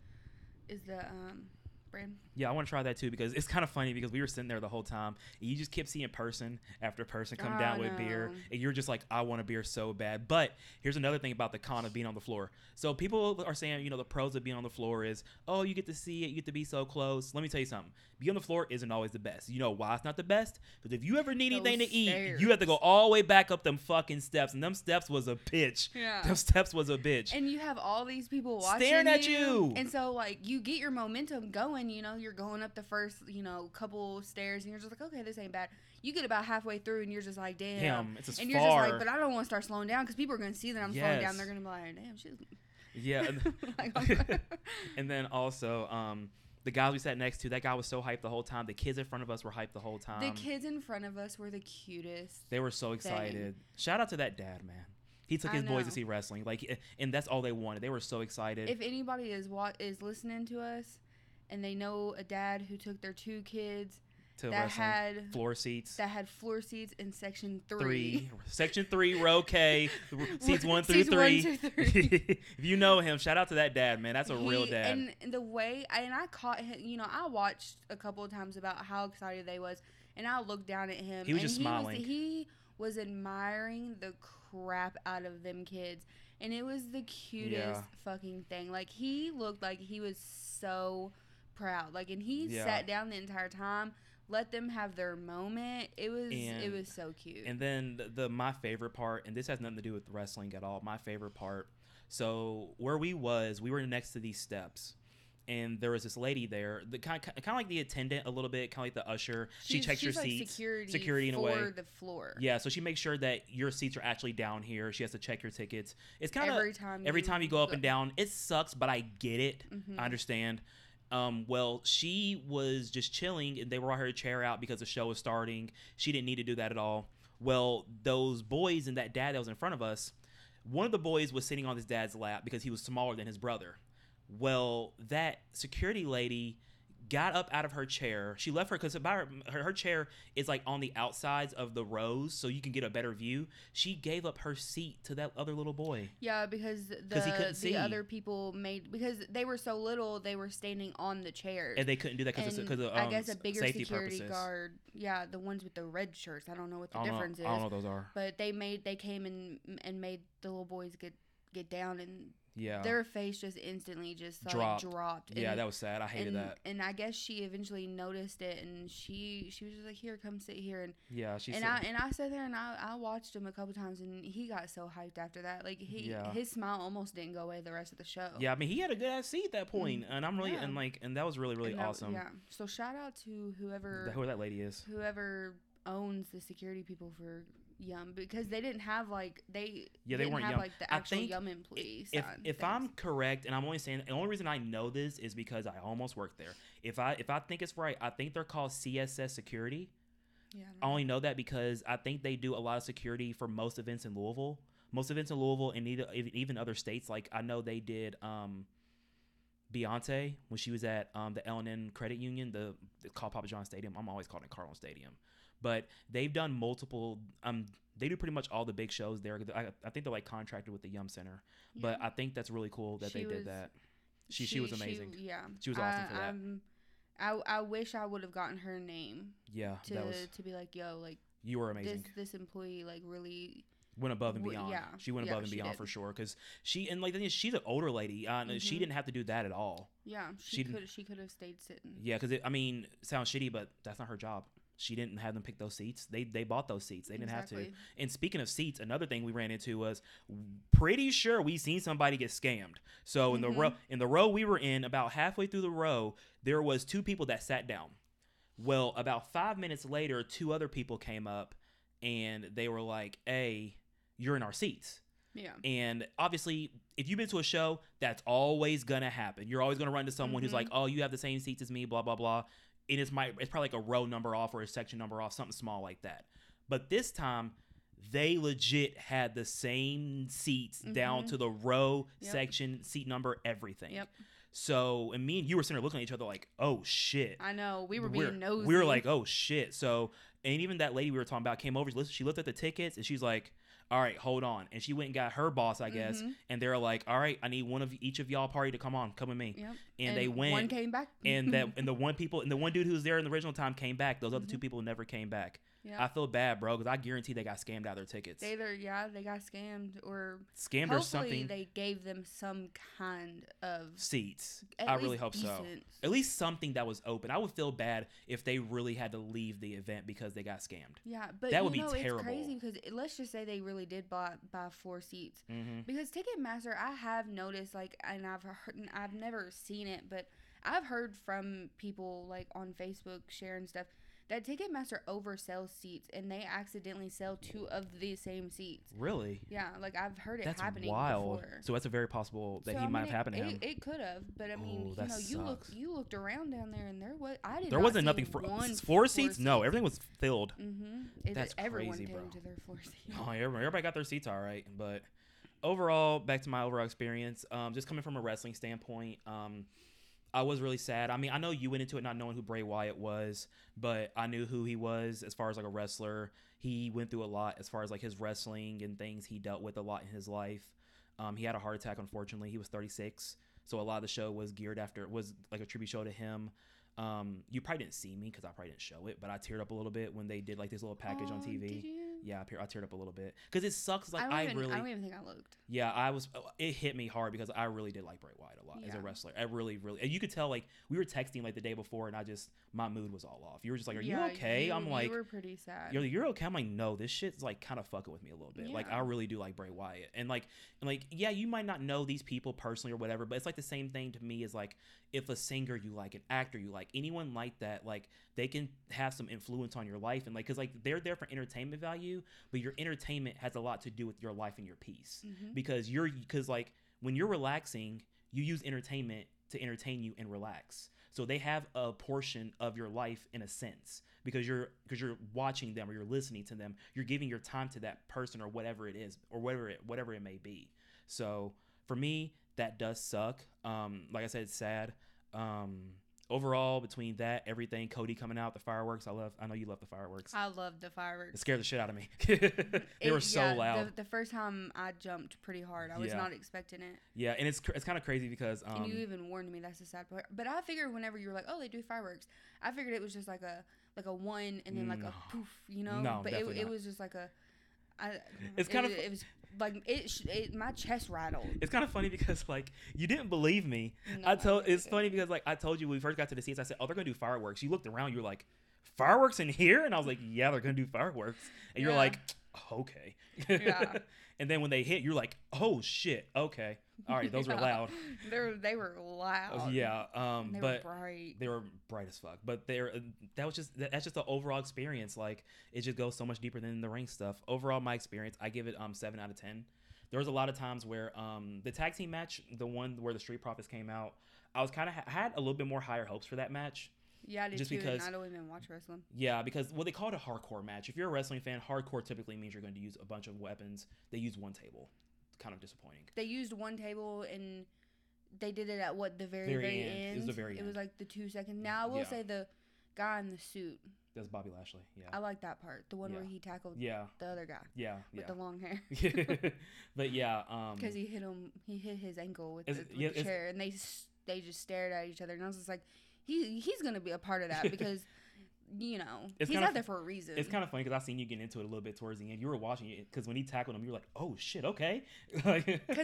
is the um brand? Yeah, I want to try that too because it's kind of funny because we were sitting there the whole time and you just kept seeing person after person come Oh, down with beer and you're just like, I want a beer so bad. But here's another thing about the con of being on the floor. So people are saying, you know, the pros of being on the floor is, oh, you get to see it, you get to be so close. Let me tell you something. Being on the floor isn't always the best. You know why it's not the best? Because if you ever need Those anything to eat, you have to go all the way back up them fucking steps, and them steps was a bitch. Yeah. Them steps was a bitch. And you have all these people watching Staring at you. and so like you get your momentum going. You know, you're going up the first, you know, couple stairs, and you're just like, okay, this ain't bad. You get about halfway through, and you're just like, damn. Damn, it's and you're far. just like, but I don't want to start slowing down because people are going to see that I'm slowing down. They're going to be like, damn, she's. yeah. and- like, and then also, um, the guys we sat next to, that guy was so hyped the whole time. The kids in front of us were hyped the whole time. the kids in front of us were the cutest. They were so excited. Shout out to that dad, man. He took I his boys to see wrestling, like, and that's all they wanted. They were so excited. If anybody is what is listening to us, and they know a dad who took their two kids to that wrestling, had floor seats. that had floor seats in section three. three. section three, row K, seats one through Seats one three. if you know him, shout out to that dad, man. That's a real dad. And the way, and I caught him, you know, I watched a couple of times about how excited they was, and I looked down at him. He was and just he smiling. Was, he was admiring the crap out of them kids, and it was the cutest Yeah. fucking thing. Like he looked like he was so proud. Like, and he Yeah. sat down the entire time. let them have their moment. It was it was so cute. And then the, the my favorite part, and this has nothing to do with wrestling at all. My favorite part. So where we was, we were next to these steps, and there was this lady there, the kind kind of like the attendant a little bit, kind of like the usher. she She's- checks your like seats, security, security in a for way. the floor. Yeah, so she makes sure that your seats are actually down here. She has to check your tickets. It's kind of every time every time you go up and down. It sucks, but I get it. Mhm. I understand. Um, well, she was just chilling, and they brought her chair out because the show was starting. She didn't need to do that at all. Well, those boys and that dad that was in front of us, one of the boys was sitting on his dad's lap because he was smaller than his brother. Well, that security lady got up out of her chair. She left her because her, her, chair is like on the outsides of the rows, so you can get a better view. She gave up her seat to that other little boy. Yeah, because the 'Cause he couldn't see. the other people made because they were so little, they were standing on the chairs. and they couldn't do that because And of, of, I um, guess a bigger security purposes. guard, yeah, the ones with the red shirts. I don't know what the difference know, I don't know is, what those are. but they made they came and and made the little boys get get down, and Yeah, their face just instantly just like, Dropped. dropped. yeah, and, that was sad. I hated and, that. And I guess she eventually noticed it, and she she was just like, "Here, come sit here." And Yeah, she and said. I and I sat there and I, I watched him a couple times, and he got so hyped after that. Like he Yeah. his smile almost didn't go away the rest of the show. yeah, I mean, he had a good ass seat at that point, mm-hmm. and I'm really. Yeah. and like, and that was really really that- awesome. Yeah. So shout out to whoever The- who that lady is. whoever owns the security people for Yum because they didn't have like they Yeah, they didn't weren't have Yum. like the I actual think Yum employees. If if things. I'm correct, and I'm only saying the only reason I know this is because I almost worked there. If I if I think it's right, I think they're called CSS Security. yeah, I I only know that because I think they do a lot of security for most events in Louisville. Most events in Louisville and either, even even other states. Like I know they did um, Beyonce when she was at um, the L&N Credit Union, the it's called Papa John Stadium. I'm always calling it Cardinal Stadium, but they've done multiple. Um, they do pretty much all the big shows there. I, I think they're like contracted with the Yum Center, but I think that's really cool that She they was- did that. She, she was amazing. yeah, She was awesome for that. I'm- I I wish I would have gotten her name yeah, to that was to be like, yo, like you were amazing. this this employee like really went above and beyond. yeah, she went yeah, above and she beyond did. for sure because she and like the thing is, she's an older lady. Uh, She Mhm. didn't have to do that at all. yeah She she could she could have stayed sitting. Yeah, because I mean, sounds shitty, but that's not her job. She didn't have them pick those seats. They they bought those seats. They didn't have to. And speaking of seats, another thing we ran into was pretty sure we seen somebody get scammed. So in the Mhm. row in the row we were in, about halfway through the row, there was two people that sat down. Well, about five minutes later, two other people came up and they were like, "Hey, you're in our seats." Yeah. And obviously, if you've been to a show, that's always gonna happen. You're always gonna run into someone who's Mhm. like, "Oh, you have the same seats as me," blah blah blah. And it's my it's probably like a row number off or a section number off, something small like that. But this time, they legit had the same seats down Mhm. to the row, Yep. section, seat number, everything. Yep. So, and me and you were sitting there looking at each other like, "Oh shit." I know we were we're, being nosy. we were like, oh shit. So, and even that lady we were talking about came over. She looked at the tickets and she's like, all right, hold on. And she went and got her boss, I guess. Mhm. And they're like, all right, I need one of each of y'all party to come on, come with me. Yep. And, they went. One came back. And that and the one people and the one dude who was there in the original time came back. Those other two Mhm. people never came back. Yeah. I feel bad, bro, because I guarantee they got scammed out of their tickets. They either yeah they got scammed or scammed or something. they gave them some kind of. seats. I really hope so. At least something that was open. I would feel bad if they really had to leave the event because they got scammed. Yeah, but That would be know, terrible. It's crazy because let's just say they really did buy buy four seats Mm-hmm. because Ticketmaster. I have noticed like, and I've heard, and I've never seen it, but I've heard from people like on Facebook sharing stuff that Ticketmaster oversells seats and they accidentally sell two of the same seats. Really? Yeah, like I've heard it That's happening wild. before. So that's a very possible that So, he I might have happened to it, him. It, it could have, but I mean, Ooh, you know, you look, you looked around down there, and there was I did. there wasn't nothing for one four seats. No, everything was filled. Mm-hmm. That's everyone crazy, came bro. to their four seats. Oh, everybody, everybody got their seats all right, but overall, back to my overall experience, um, just coming from a wrestling standpoint, um, I was really sad. I mean, I know you went into it not knowing who Bray Wyatt was, but I knew who he was as far as like a wrestler. He went through a lot as far as like his wrestling and things he dealt with a lot in his life. Um, he had a heart attack, unfortunately. He was 36, so a lot of the show was geared after was like a tribute show to him. Um, you probably didn't see me because I probably didn't show it, but I teared up a little bit when they did like this little package on Oh, TV. Yeah, I, I teared up a little bit because it sucks. Like I don't I, even. really, I don't even think I looked. yeah, I was. uh, It hit me hard because I really did like Bray Wyatt a lot as a wrestler. I really, really. And you could tell like we were texting like the day before, and I just my mood was all off. You were just like, "Are Yeah, you okay?" you- I'm like, you were pretty sad. you're, you're okay. I'm like, no, this shit's like kind of fucking with me a little bit. Like, I really do like Bray Wyatt, and like, and like, yeah, you might not know these people personally or whatever, but it's like the same thing to me as like if a singer you like, an actor you like, anyone like that, like they can have some influence on your life, and like, cause like they're there for entertainment value, but your entertainment has a lot to do with your life and your peace, Mhm. because you're, cause like when you're relaxing, you use entertainment to entertain you and relax. So they have a portion of your life in a sense because you're because you're watching them or you're listening to them. You're giving your time to that person or whatever it is or whatever it whatever it may be. So for me, that does suck. Um, like I said, it's sad. Um, overall, between that everything, Cody coming out, the fireworks. I love. I know you love the fireworks. I love the fireworks. It scared the shit out of me. they It- were so yeah, loud. The, the first time I jumped pretty hard. I was Yeah. not expecting it. yeah, and it's it's kind of crazy because um, and you even warned me. That's the sad part. But I figured whenever you were like, "Oh, they do fireworks," I figured it was just like a like a one and then like No. a poof, you know. No, but it, it was just like a. I, It's it, kind of- It was like it, it. My chest rattled. it's kind of funny because like you didn't believe me. No, I told it's funny because like I told you when we first got to the seats, I said, "Oh, they're gonna do fireworks." You looked around, you were like, "Fireworks in here?" And I was like, "Yeah, they're gonna do fireworks." And you're like, "Okay." Yeah. and then when they hit, you're like, "Oh shit, okay, all right, those were loud." They were they were loud. yeah, um, they but were bright. they were bright as fuck. But they're uh, that was just that's just the overall experience. Like it just goes so much deeper than the ring stuff. Overall, my experience, I give it um seven out of ten. There was a lot of times where um the tag team match, the one where the Street Profits came out, I was kind of had a little bit more higher hopes for that match. Yeah, I did just too. because- I don't even watch wrestling. Yeah, because well they call it a hardcore match. If you're a wrestling fan, hardcore typically means you're going to use a bunch of weapons. They use one table. Kind of disappointing. They used one table and they did it at what the very Very very, end. end. It was the very It was like the two seconds. Now I will Yeah. say the guy in the suit. That's Bobby Lashley. Yeah. I like that part. The one where he tackled yeah. the other guy Yeah. with Yeah. the long hair. but yeah, um because he hit him. He hit his ankle with the, with yeah, the chair, and they they just stared at each other, and I was just like, he he's gonna be a part of that because, you know, It's he's out there for a reason. It's kind of funny because I seen you get into it a little bit towards the end. You were watching it because when he tackled him, you were like, "Oh shit, okay." because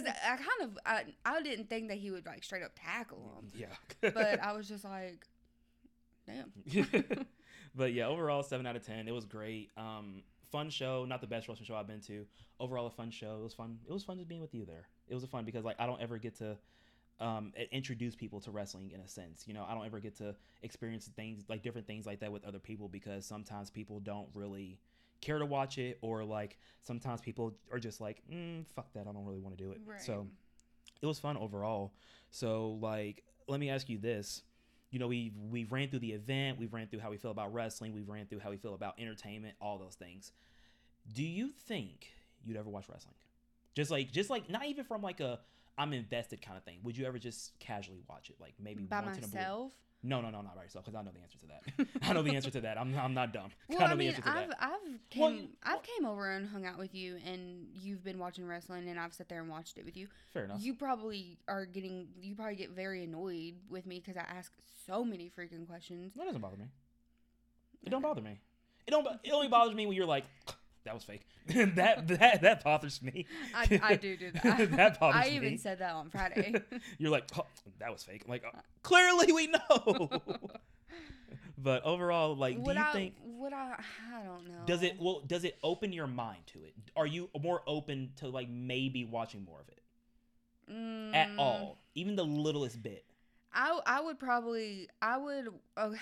I, I kind of I, I didn't think that he would like straight up tackle him, yeah. but I was just like, damn. but yeah, overall, seven out of ten. It was great. Um, fun show. Not the best wrestling show I've been to. Overall, a fun show. It was fun. It was fun just being with you there. It was fun because like I don't ever get to um, introduce people to wrestling in a sense. You know, I don't ever get to experience things like different things like that with other people because sometimes people don't really care to watch it or like sometimes people are just like, mm, fuck that, I don't really want to do it. Right. So it was fun overall. So like, let me ask you this. You know, we we ran through the event, we ran through how we feel about wrestling, we ran through how we feel about entertainment, all those things. Do you think you'd ever watch wrestling? Just like just like not even from like a I'm invested kind of thing. Would you ever just casually watch it? Like maybe by once in a blue? myself. No, no, no, not by yourself, because I know the answer to that. I know the answer to that. I'm, I'm not dumb. Well, I I mean, I've. I've came Well, I've came over and hung out with you, and you've been watching wrestling, and I've sat there and watched it with you. Fair enough. You probably are getting you probably get very annoyed with me because I ask so many freaking questions. that doesn't bother me. It don't bother me. It don't. It only bothers me when you're like, that was fake. that that that bothers me. I, I do do that. that bothers me. I me. even said that on Friday. you're like, oh, that was fake. I'm like, uh, clearly we know. but overall, like, do you I? think? Would I? I don't know. Does it well? Does it open your mind to it? Are you more open to like maybe watching more of it at Mm, all, even the littlest bit? I I would probably I would okay.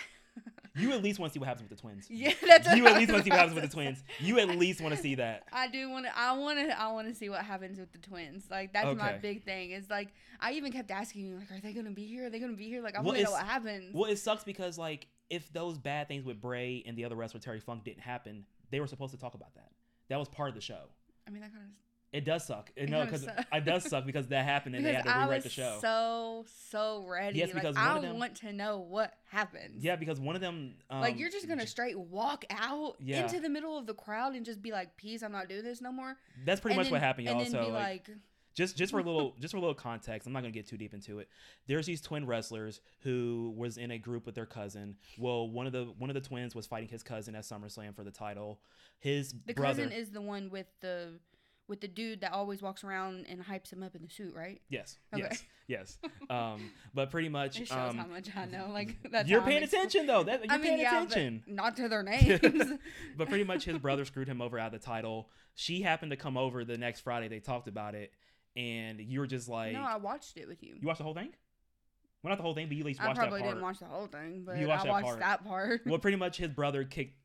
You at least want to see what happens with the twins. yeah, that's you at least want to see what happens with the twins. You at least want to see that. I do want to. I want to. I want to see what happens with the twins. Like that's my big thing. It's like I even kept asking you, like, are they gonna be here? Are they gonna be here? Like I want to know what happens. Well, it sucks because like if those bad things with Bray and the other wrestler Terry Funk didn't happen, they were supposed to talk about that. That was part of the show. I mean, that kind of It does suck. It no, because it does suck because that happened and they had to rewrite the show. so so ready. Yes, like because one I of them- want to know what happened. yeah, because one of them um, like you're just gonna straight walk out Yeah. into the middle of the crowd and just be like, "Peace, I'm not doing this no more." That's pretty and much what happened, And y'all. then So be like, like, just just for a little just for a little context, I'm not gonna get too deep into it. There's these twin wrestlers who was in a group with their cousin. Well, one of the one of the twins was fighting his cousin at SummerSlam for the title. His The brother, cousin is the one with the with the dude that always walks around and hypes him up in the suit, right? yes, Okay. yes, yes. Um, but pretty much, It shows how um, much I know. Like that's you're paying attention though. That you're I mean, paying yeah, attention. not to their names. but pretty much his brother screwed him over out of the title. She happened to come over the next Friday. They talked about it, and you were just like, no, I watched it with you. you watched the whole thing. Well, not the whole thing, but you at least I watched probably that part. didn't watch the whole thing, but You watched I that watched part. that part. well, pretty much his brother kicked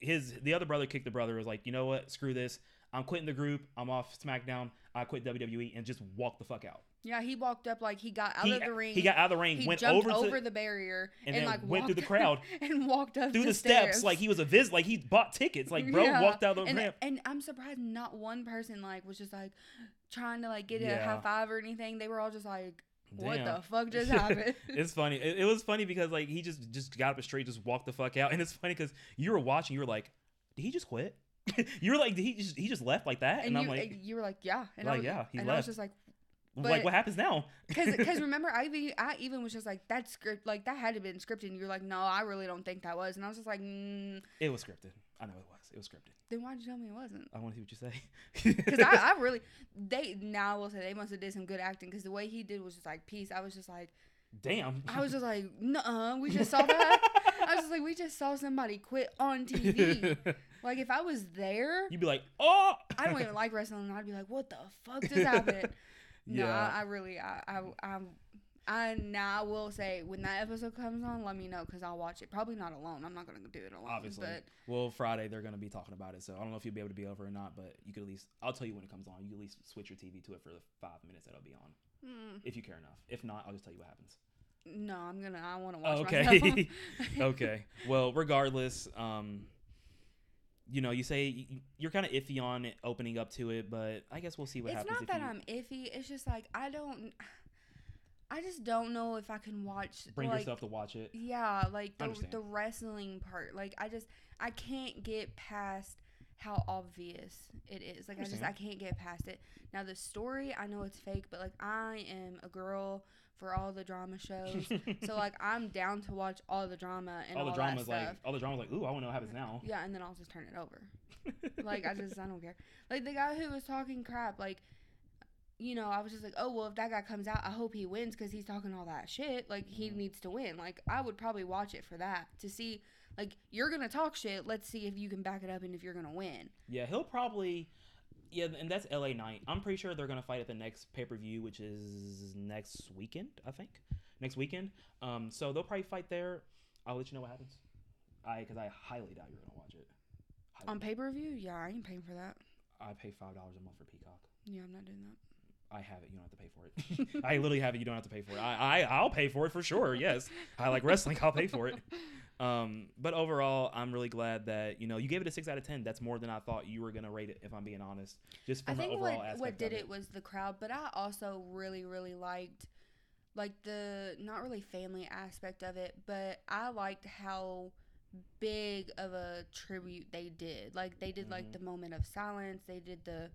his the other brother kicked the brother was like, you know what, screw this. I'm quitting the group. I'm off SmackDown. I quit WWE and just walked the fuck out. yeah, he walked up like he got out he, of the ring. he got out of the ring, he went jumped over, over, to, the barrier and and, then like went through the crowd and walked up through the, the steps like he was a vis like he bought tickets. Like bro Yeah. walked out of the and, ramp. and I'm surprised not one person like was just like trying to like get a high five or anything. They were all just like, "What the fuck just happened?" it's funny. It, it was funny because like he just just got up straight, just walked the fuck out, and it's funny because you were watching, you were like, did he just quit? you were like, he just he just left like that? and I'm you, like, you were like, "Yeah," and I was, yeah, he and I was just like, like but- what happens now? because remember I even I even was just like that script like that had to been scripted. And you're like, "No, I really don't think that was," and I was just like, mm, it was scripted. I know it was. It was scripted. "Then why'd you tell me it wasn't?" I want to see what you say. Because I, I really they now I will say they must have did some good acting because the way he did was just like peace. I was just like damn. I was just like, "Nuh, we just saw that." I was just like, "We just saw somebody quit on TV." Like if I was there, You'd be like, oh. I don't even like wrestling. and I'd be like, "What the fuck just happened?" No, Yeah. I, I really, I, I, I, I now I will say when that episode comes on, let me know because I'll watch it. Probably not alone. I'm not gonna do it alone. Obviously. but Well, Friday they're gonna be talking about it, so I don't know if you'll be able to be over or not. But you could at least I'll tell you when it comes on. You at least switch your TV to it for the five minutes that it'll be on, mm, if you care enough. If not, I'll just tell you what happens. no, I'm gonna. I want to watch Oh, okay. okay. Well, regardless, um, you know, you say you're kind of iffy on it opening up to it, but I guess we'll see what it's happens. not if that you I'm iffy. It's just like I don't. I just don't know if I can watch. bring like, yourself to watch it. Yeah, like the the wrestling part. Like I just I can't get past how obvious it is. Like I just I can't get past it. Now the story, I know it's fake, but like I am a girl for all the drama shows. so like I'm down to watch all the drama and all all, the drama's that like all the drama's like, ooh, I want to know what happens now. Yeah, and then I'll just turn it over. like I just I don't care. Like the guy who was talking crap, like you know, I was just like, oh well, if that guy comes out, I hope he wins because he's talking all that shit. Like he Mhm. needs to win. Like I would probably watch it for that to see. Like you're gonna talk shit. Let's see if you can back it up and if you're gonna win. Yeah, he'll probably. Yeah, and that's LA Knight. I'm pretty sure they're gonna fight at the next pay per view, which is next weekend. I think next weekend. Um, so they'll probably fight there. I'll let you know what happens. I because I highly doubt you're gonna watch it. Highly On pay per view, yeah, I ain't paying for that. I pay five dollars a month for Peacock. Yeah, I'm not doing that. I have it. You don't have to pay for it. I literally have it. You don't have to pay for it. I, I I'll pay for it for sure. Yes, I like wrestling. I'll pay for it. Um, but overall, I'm really glad that you know you gave it a six out of ten. That's more than I thought you were gonna rate it. If I'm being honest, just I from an think overall what aspect what did of it was the crowd, but I also really really liked like the not really family aspect of it, but I liked how big of a tribute they did. Like they did like Mhm. the moment of silence. They did the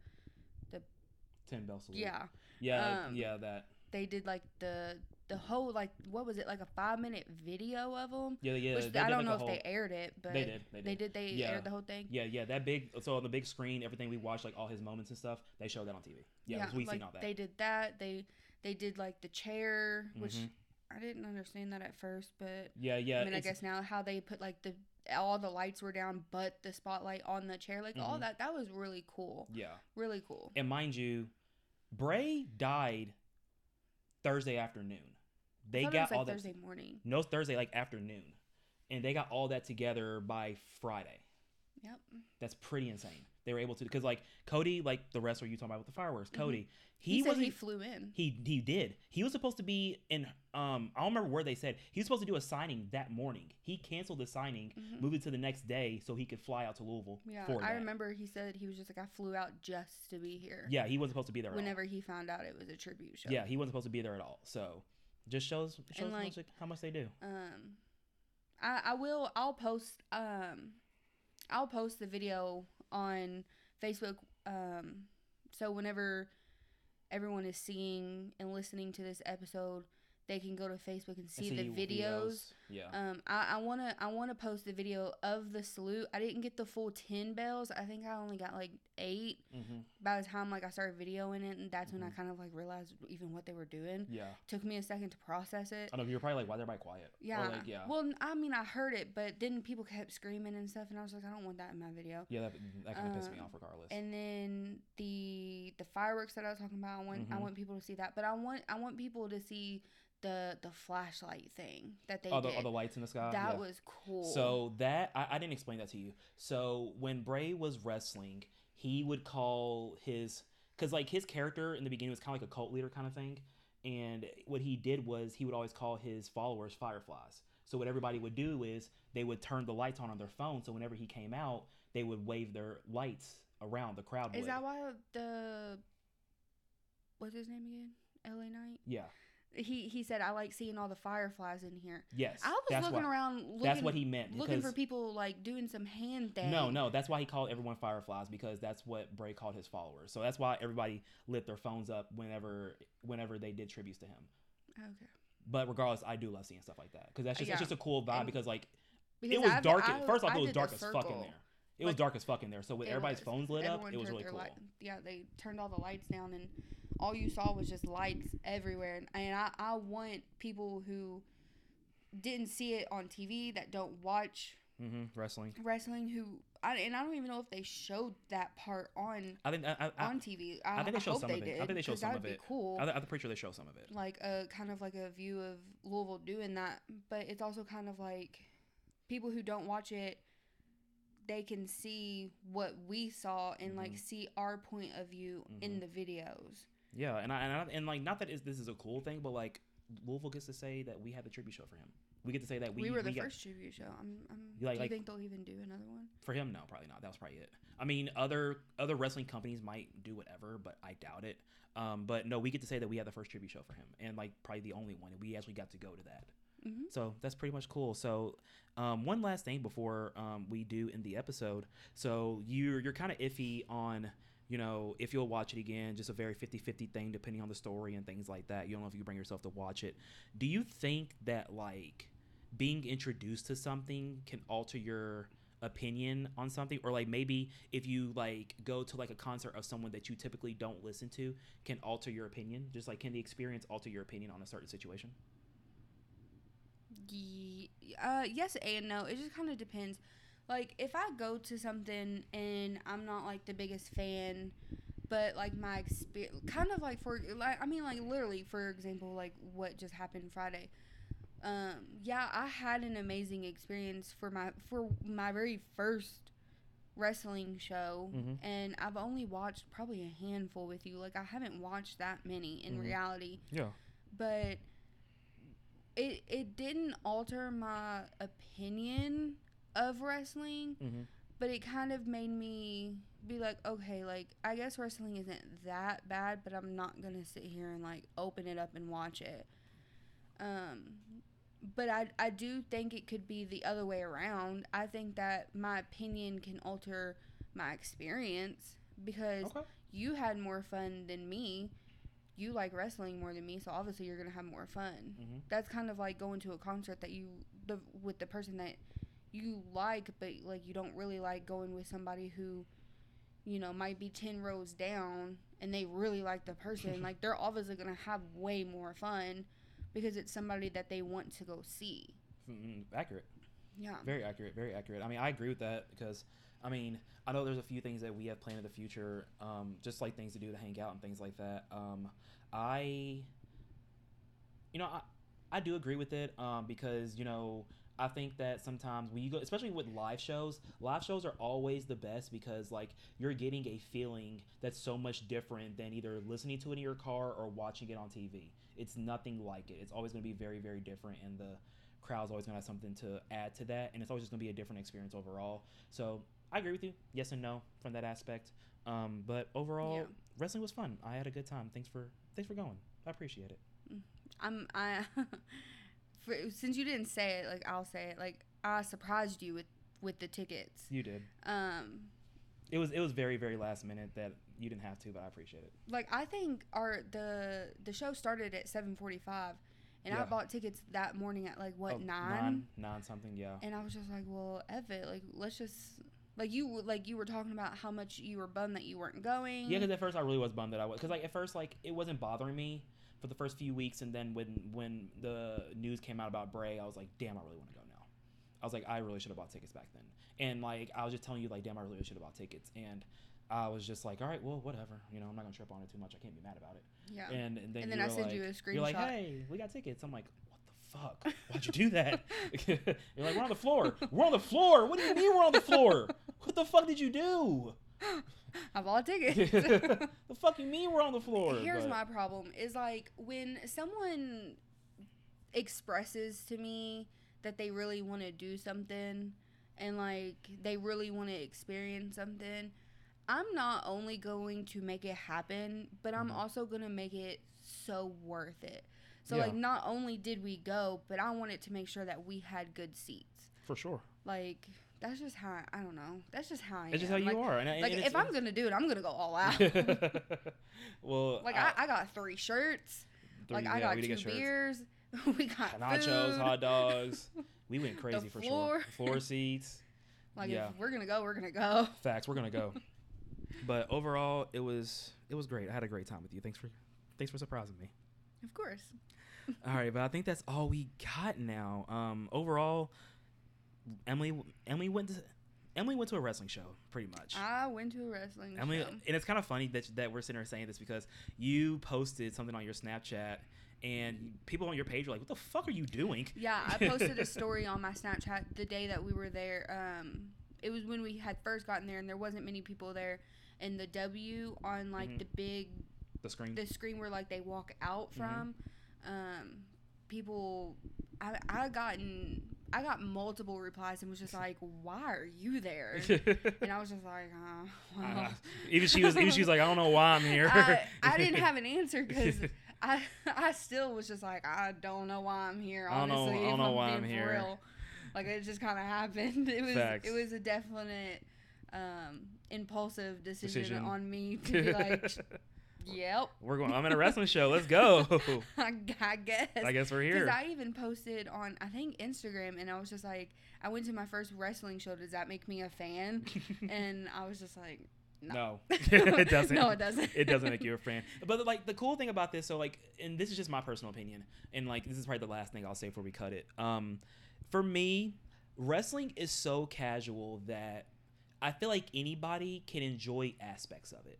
Ten bell salute. yeah. yeah, um, yeah. That They did like the the whole like what was it like a five minute video of them? yeah, yeah. Which I don't like, a know if whole- they aired it, but They did. They did. They did. They Yeah. aired the whole thing. Yeah, yeah. That big. So on the big screen, everything we watched, like all his moments and stuff, they showed that on TV. Yeah, we like seen all that. they did that. They they did like the chair, which Mhm. I didn't understand that at first, but yeah, yeah. I mean, I guess now how they put like the all the lights were down, but the spotlight on the chair, like all Mhm. that, that was really cool, Yeah. really cool. And mind you, Bray died Thursday afternoon. They I thought it got like, all that. Thursday morning. No, Thursday like afternoon, and they got all that together by Friday. Yep. That's pretty insane. They were able to because like Cody, like the wrestler you talking about with the fireworks, Mhm. Cody, He, he, wasn't. he flew in. He he did. He was supposed to be in. Um, I don't remember where they said he was supposed to do a signing that morning. He canceled the signing, Mhm. moved it to the next day so he could fly out to Louisville. Yeah, for I that. remember he said he was just like I flew out just to be here. Yeah, he wasn't supposed to be there. at all. Whenever he found out it was a tribute show. Yeah, he wasn't supposed to be there at all. So, just shows shows how, like- much, how much they do. Um, I I will I'll post um, I'll post the video on Facebook. Um, so whenever everyone is seeing and listening to this episode, they can go to Facebook and And see, the videos. Yeah. Um, I, I wanna I wanna post the video of the salute. I didn't get the full ten bells. I think I only got like eight mm-hmm. by the time like I started videoing it, and that's when I Mhm. kind of like realized even what they were doing. Yeah. Took me a second to process it. I know you were probably like, why they're everybody quiet? Yeah. like, yeah. Well, I mean, I heard it, but then people kept screaming and stuff, and I was like, I don't want that in my video. yeah, that, that kind of pissed me um, off regardless. And then the the fireworks that I was talking about, I want I Mhm. want people to see that, but I want I want people to see the the flashlight thing that they all the, oh, did. oh, the lights in the sky. that yeah. was cool. So that I, I didn't explain that to you. So when Bray was wrestling, he would call his because like his character in the beginning was kind of like a cult leader kind of thing, and what he did was he would always call his followers fireflies. So what everybody would do is they would turn the lights on on their phone. So whenever he came out, they would wave their lights around the crowd. is would. that why the what's his name again? L.A. Knight. Yeah. He he said I like seeing all the fireflies in here. Yes. I was looking what, around looking, That's what he meant. looking for people like doing some hand thing. No, no, that's why he called everyone fireflies because that's what Bray called his followers. So that's why everybody lit their phones up whenever whenever they did tributes to him. Okay. But regardless, I do love seeing stuff like that because that's uh, just Yeah. it's just a cool vibe And- because like Because it was I've- dark. I- first off, I it was dark as fuck in there. It was Like, dark as fuck in there. So with everybody's was. phones lit up, it was really cool. light- yeah, they turned all the lights down, and all you saw was just lights everywhere. And, and I, I want people who didn't see it on TV, that don't watch hmm Wrestling. wrestling, who I, and I don't even know if they showed that part on I think I, I, on TV. I, think they showed hope some they of it. I think they showed some of be it. Cool. I, I'm pretty sure they show some of it. like a kind of like a view of Louisville doing that, but it's also kind of like people who don't watch it they can see what we saw and like Mhm. see our point of view in Mhm. the videos. Yeah, and I, and, I, and like not that is this is a cool thing, but like Louisville gets to say that we had the tribute show for him. We get to say that we We, were the got- first tribute show. I'm, I'm, like- do you like- think they'll even do another one? For him, no, probably not. That was probably it. I mean, other other wrestling companies might do whatever, but I doubt it. Um, but no, we get to say that we had the first tribute show for him, and like probably the only one. And we actually got to go to that, Mm-hmm. so that's pretty much cool. So, um, one last thing before um, we do in the episode. So you're you're kind of iffy on. You know, if you'll watch it again, just a very 50 50 thing depending on the story and things like that. You don't know if you bring yourself to watch it. Do you think that, like, being introduced to something can alter your opinion on something or like maybe if you like go to like a concert of someone that you typically don't listen to can alter your opinion just like can the experience alter your opinion on a certain situation Ye- uh, yes and no. It just kind of depends. Like if I go to something and I'm not like the biggest fan, but like my experience, kind of like for like I mean like literally for example like what just happened Friday. Um, yeah, I had an amazing experience for my for my very first wrestling show, Mhm. and I've only watched probably a handful with you. Like I haven't watched that many in Mhm. reality yeah but it it didn't alter my opinion of wrestling mm-hmm. but it kind of made me be like okay like i guess wrestling isn't that bad but i'm not gonna sit here and like open it up and watch it um but I, I do think it could be the other way around i think that my opinion can alter my experience because okay you had more fun than me. You like wrestling more than me, so obviously you're gonna have more fun. mm-hmm. That's kind of like going to a concert that you the with the person that you like, but like you don't really like going with somebody who, you know, might be ten rows down and they really like the person. like they're obviously gonna have way more fun because it's somebody that they want to go see. mm accurate Yeah. very accurate very accurate i mean i agree with that because i mean i know there's a few things that we have planned in the future um, just like things to do to hang out and things like that um, i you know i i do agree with it um, because you know I think that sometimes when you go, especially with live shows, live shows are always the best because like you're getting a feeling that's so much different than either listening to it in your car or watching it on TV. It's nothing like it. It's always going to be very, very different, and the crowd's always going to have something to add to that, and it's always just going to be a different experience overall. So I agree with you, yes and no from that aspect. Um, but overall, Yeah. wrestling was fun. I had a good time. Thanks for thanks for going. I appreciate it. I'm I for, since you didn't say it, like I'll say it. Like I surprised you with with the tickets. You did. Um, It was it was very very last minute that you didn't have to, but I appreciate it. like I think our the the show started at seven forty five, and I bought tickets that morning at like what Oh, nine? nine, nine something. Yeah. and I was just like, well, F it, like let's just like you like you were talking about how much you were bummed that you weren't going. Yeah, because at first I really was bummed that I was, because like at first like it wasn't bothering me for the first few weeks, and then when when the news came out about Bray, I was like, damn, I really want to go now. I was like, I really should have bought tickets back then, and like I was just telling you, like, damn, I really should have bought tickets, and I was just like, all right, well, whatever, you know, I'm not gonna trip on it too much. I can't be mad about it. yeah. And, and then, And then I sent like, you a screenshot. You're like, hey, we got tickets. I'm like, fuck? Why'd you do that? You're like, we're on the floor. We're on the floor. What do you mean we're on the floor? What the fuck did you do? I bought tickets. the fuck you mean we're on the floor? Here's But- my problem is like when someone expresses to me that they really want to do something and like they really want to experience something, I'm not only going to make it happen, but I'm Mhm. also going to make it so worth it. So Yeah. like not only did we go, but I wanted to make sure that we had good seats. For sure. Like that's just how I, I don't know. That's just how I It's just am. how you like, are. And, like if I'm gonna do it, I'm gonna go all out. well, like I, I, got three shirts. three- like I got two did get shirts. beers. we got nachos, food. hot dogs. We went crazy for sure. Floor seats. Like yeah. if we're gonna go, we're gonna go. Facts. We're gonna go. but overall, it was it was great. I had a great time with you. Thanks for thanks for surprising me. Of course. All right, but I think that's all we got now. Um, overall, Emily Emily went to Emily went to a wrestling show pretty much. I went to a wrestling Emily, show. and it's kind of funny that that we're sitting here saying this because you posted something on your Snapchat, and people on your page were like, "What the fuck are you doing?" Yeah, I posted a story on my Snapchat the day that we were there. Um, it was when we had first gotten there, and there wasn't many people there. And the W on like Mhm. the big The screen. the screen where like they walk out Mhm. from, um, people, I I gotten I got multiple replies and was just like, why are you there? and I was just like, uh, well. Uh, even she was even she was like, "I don't know why I'm here." I, I didn't have an answer because I I still was just like I don't know why I'm here. I don't know- Honestly, I don't know I'm why I'm here. Real. Like it just kind of happened. It was Facts. it was a definite um, impulsive decision, Decision. on me to be like, yep, We're going. I'm in a wrestling show. Let's go. I, I guess. I guess we're here. Because. I even posted on I think Instagram and I was just like I went to my first wrestling show. Does that make me a fan? and I was just like, no, No, it doesn't. no, it doesn't. it doesn't make you a fan. But like the cool thing about this, so like, and this is just my personal opinion, and like this is probably the last thing I'll say before we cut it. Um, for me, wrestling is so casual that I feel like anybody can enjoy aspects of it.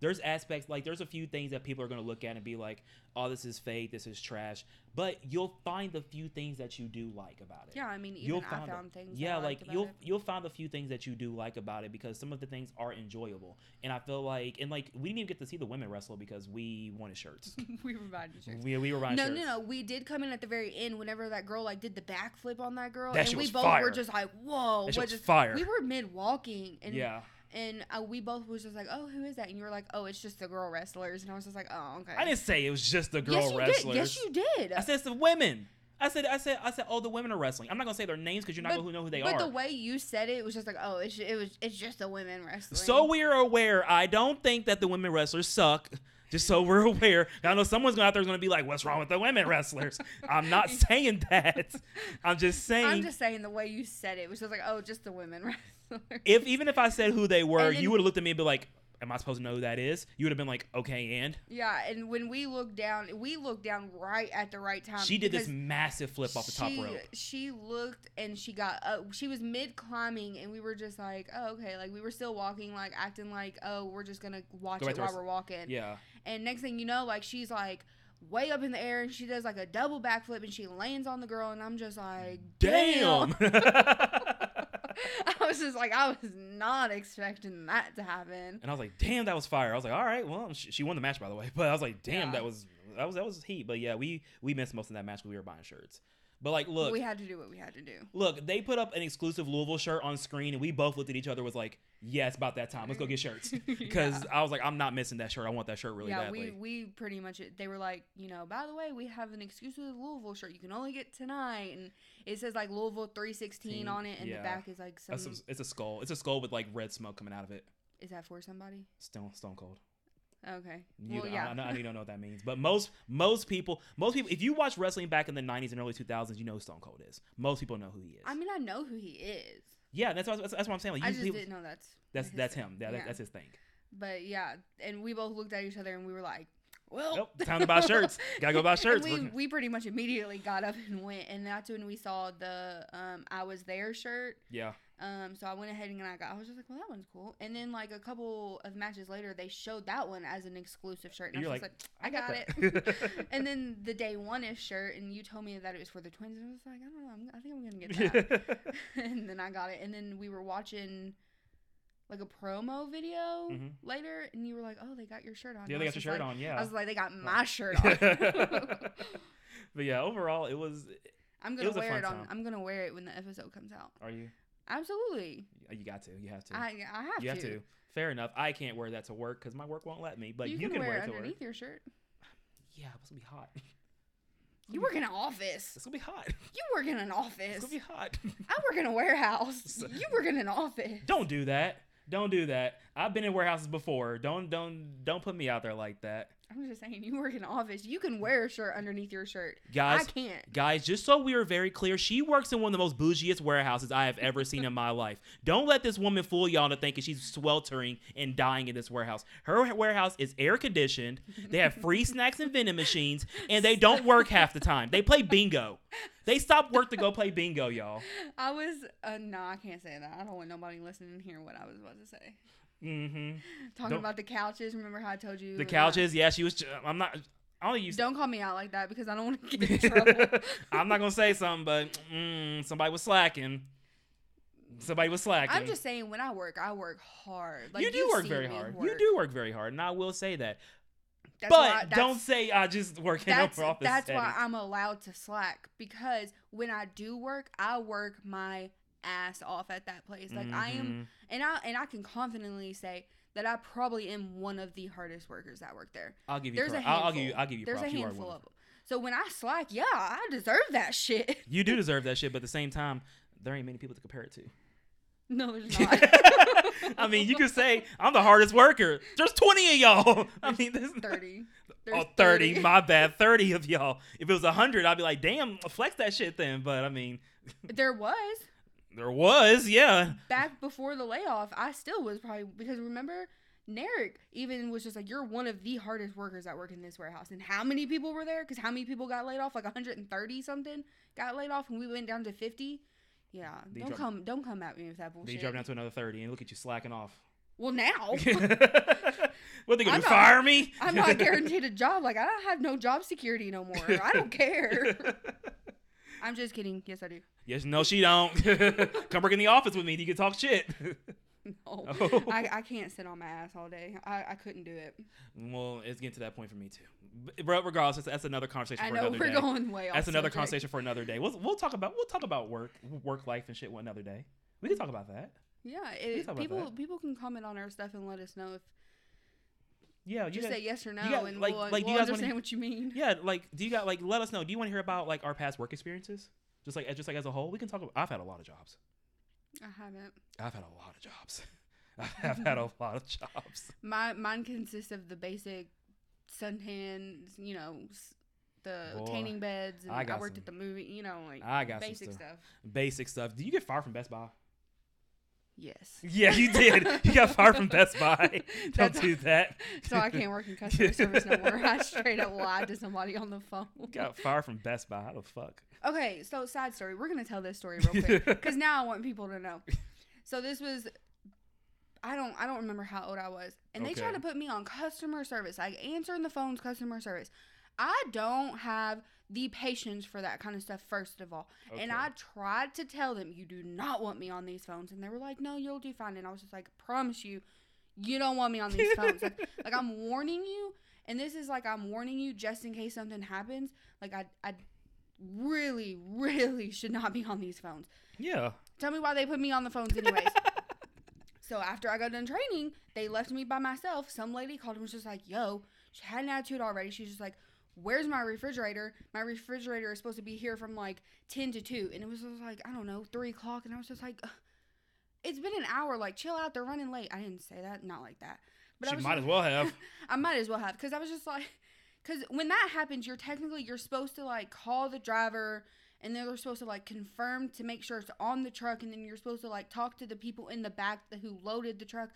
There's aspects like there's a few things that people are gonna look at and be like, "Oh, this is fake. This is trash." But you'll find the few things that you do like about it. Yeah, I mean, even You'll I find found it. things. Yeah, I like you'll it. you'll find the few things that you do like about it because some of the things are enjoyable. And I feel like and like we didn't even get to see the women wrestle because we wanted shirts. we were buying shirts. we we were buying No, shirts. no, no. No, we did come in at the very end whenever that girl like did the backflip on that girl, That and we both fire. were just like, "Whoa!" That what was just- fire. We were mid walking, and yeah, and uh, we both was just like, "Oh, who is that?" And you were like, "Oh, it's just the girl wrestlers," and I was just like, "Oh, okay." I didn't say it was just the girl yes, you wrestlers. Did. Yes, you did. I said it's the women. I said I said I said oh the women are wrestling. I'm not gonna say their names because you're not But- gonna know who they but are. But the way you said it was just like, "Oh, it's it was it's just the women wrestling." So we are aware. I don't think that the women wrestlers suck. Just so we're aware. I know someone's going out there going to be like, "What's wrong with the women wrestlers?" I'm not saying that. I'm just saying. I'm just saying the way you said it was just like, "Oh, just the women wrestlers." If even if I said who they were, then- you would have looked at me and be like, "Am I supposed to know who that is?" You would have been like, "Okay." And yeah, and when we looked down, we looked down right at the right time. she did this massive flip off the top she, rope. She looked and she got uh, she was mid climbing and we were just like, oh okay, like we were still walking, like acting like, oh we're just gonna watch Go it while our- we're walking. Yeah. And next thing you know, like she's like way up in the air and she does like a double backflip and she lands on the girl and I'm just like, Damn. I was just like, I was not expecting that to happen. and I was like, "Damn, that was fire." I was like, "All right, well, she, she won the match by the way." But I was like, "Damn, Yeah. that was that was that was heat." But yeah, we we missed most of that match because we were buying shirts. But like, look, we had to do what we had to do. look, they put up an exclusive Louisville shirt on screen, and we both looked at each other. Was like, "Yeah, it's about that time. Let's go get shirts." Because I was like, "I'm not missing that shirt. I want that shirt really yeah, badly." we we pretty much they were like, you know, by the way, we have an exclusive Louisville shirt you can only get tonight, and it says like Louisville three sixteen on it, and Yeah. the back is like some That's a- it's a skull. It's a skull with like red smoke coming out of it. Is that for somebody? Stone Stone Cold. Okay. You, well, I- yeah. I, know, I know you don't know what that means, but most most people most people if you watch wrestling back in the '90s and early 2000s, you know who Stone Cold is. Most people know who he is. I mean, I know who he is. yeah, that's what, that's, that's what I'm saying. Like, I just didn't know that's that's that's thing. him. Yeah, that, Yeah. that's his thing. But yeah, and we both looked at each other and we were like, "Well, Nope, time to buy shirts. Gotta go buy shirts. We, we pretty much immediately got up and went, and that's when we saw the um, "I was there" shirt. yeah, Um, so I went ahead and I got. I was just like, "Well, that one's cool." And then like a couple of matches later, they showed that one as an exclusive shirt, and You're I was like, just like, "I got that. it." and then the day one ish shirt, and you told me that it was for the twins, and I was like, "I don't know. I'm, I think I'm gonna get that." and then I got it, and then we were watching like a promo video Mhm. later, and you were like, "Oh, they got your shirt on." yeah, they got your shirt like- on. Yeah, I was like, "They got my shirt on." but yeah, overall, it was. I'm gonna a wear it on. time. I'm gonna wear it when the episode comes out. Are you? Absolutely, You got to. You have to. I I have you to. have to. Fair enough. I can't wear that to work because my work won't let me. But you, you, can, can, wear, it it to work. underneath your shirt. Yeah, it's gonna be hot. You work in an office. It's gonna be hot. You work in an office. It's gonna be hot. I work in a warehouse. You work in an office. don't do that. Don't do that. I've been in warehouses before. Don't don't don't put me out there like that, I'm just saying, you work in an office. You can wear a shirt underneath your shirt. guys. I can't. Guys, just so we are very clear, she works in one of the most bougiest warehouses I have ever seen in my life. Don't let this woman fool y'all into thinking she's sweltering and dying in this warehouse. Her warehouse is air conditioned. They have free snacks and vending machines, and they don't work half the time. They play bingo. They stop work to go play bingo, y'all. I was uh, no, I can't say that. I don't want nobody listening and hearing what I was about to say. Mm-hmm. Talking Don't- about the couches. Remember how I told you The couches, yeah, she was. I'm not. I don't use. Don't call me out like that because I don't want to get in trouble. I'm not gonna say something, but mm, somebody was slacking. Somebody was slacking. I'm just saying, when I work, I work hard. Like you do work very hard. You do work very hard, and I will say that. That's but don't say I just work in that's office that's setting. why I'm allowed to slack because when I do work, I work my ass off at that place. Like I am, Mhm. and I and I can confidently say that I probably am one of the hardest workers that work there. I'll give you. There's a pro- I'll, handful. I'll give you. I'll give you There's props. a handful of them. So when I slack, yeah, I deserve that shit. You do deserve that shit, but at the same time, there ain't many people to compare it to. no, there's not. I mean, you could say I'm the hardest worker. There's 20 of y'all. I mean, there's thirty. Oh, There's 30, my bad. 30 of y'all. If it was 100, I'd be like, damn, flex that shit then. But I mean, There was there was, yeah. back before the layoff. I still was probably because remember. Narek even was just like, "You're one of the hardest workers that work in this warehouse." And how many people were there? Because how many people got laid off? Like 130 something got laid off, and we went down to 50. Yeah, They don't come, don't come at me with that Then bullshit. you drop down to another 30 and look at you slacking off. well, now what they gonna not- Fire me? I'm not guaranteed a job. Like I don't have no job security no more. I don't care. I'm just kidding. Yes, I do. yes, no, she don't. Come work in the office with me. You can talk shit. No, Oh. I, I can't sit on my ass all day. I, I couldn't do it. well, it's getting to that point for me too. But regardless, that's, that's another conversation I for know another we're day. going way off. That's another subject. conversation for another day. We'll, we'll talk about we'll talk about work, work life and shit one other day. We can talk about that. Yeah, it, people people can comment on our stuff and let us know if Yeah, you just got- say yes or no, got- and like- we'll, like, do we'll you guys wanna- understand what you mean. Yeah, like, do you got like let us know? Do you want to hear about like our past work experiences? Just like just like as a whole, we can talk. about I've had a lot of jobs. I haven't. I've had a lot of jobs. I've had a lot of jobs. My mine consists of the basic suntans, you know, the Boy, tanning beds, and I I, worked some- at the movie, you know, like I got some basic stuff. stuff. Basic stuff. Do you get fired from Best Buy? Yes. Yeah, you did. you got fired from Best Buy. Don't That's- do that. So I can't work in customer service no more. I straight up lied to somebody on the phone. got fired from Best Buy. How the fuck? Okay, so side story. We're gonna tell this story real quick because now I want people to know. So this was, I don't, I don't remember how old I was, and they tried to put me on customer service, like answering the phones, customer service. I don't have the patience for that kind of stuff. First of all, and I tried to tell them, you do not want me on these phones, and they were like, no, you'll do fine. And I was just like, promise you, you don't want me on these phones. Like, like I'm warning you, and this is like I'm warning you just in case something happens. Like I, I really, really should not be on these phones. Yeah. Tell me why they put me on the phones anyways. so after I got done training, they left me by myself. Some lady called and was just like, yo, she had an attitude already. She's just like, where's my refrigerator? My refrigerator is supposed to be here from like 10 to 2. And it was just like, I don't know, 3 o'clock. And I was just like, "Ugh." it's been an hour. Like, chill out. They're running late. I didn't say that. Not like that. But I she might just- as well have. I might as well have because I was just like, because when that happens, you're technically you're supposed to like call the driver, and then they're supposed to like confirm to make sure it's on the truck, and then you're supposed to like talk to the people in the back who loaded the truck.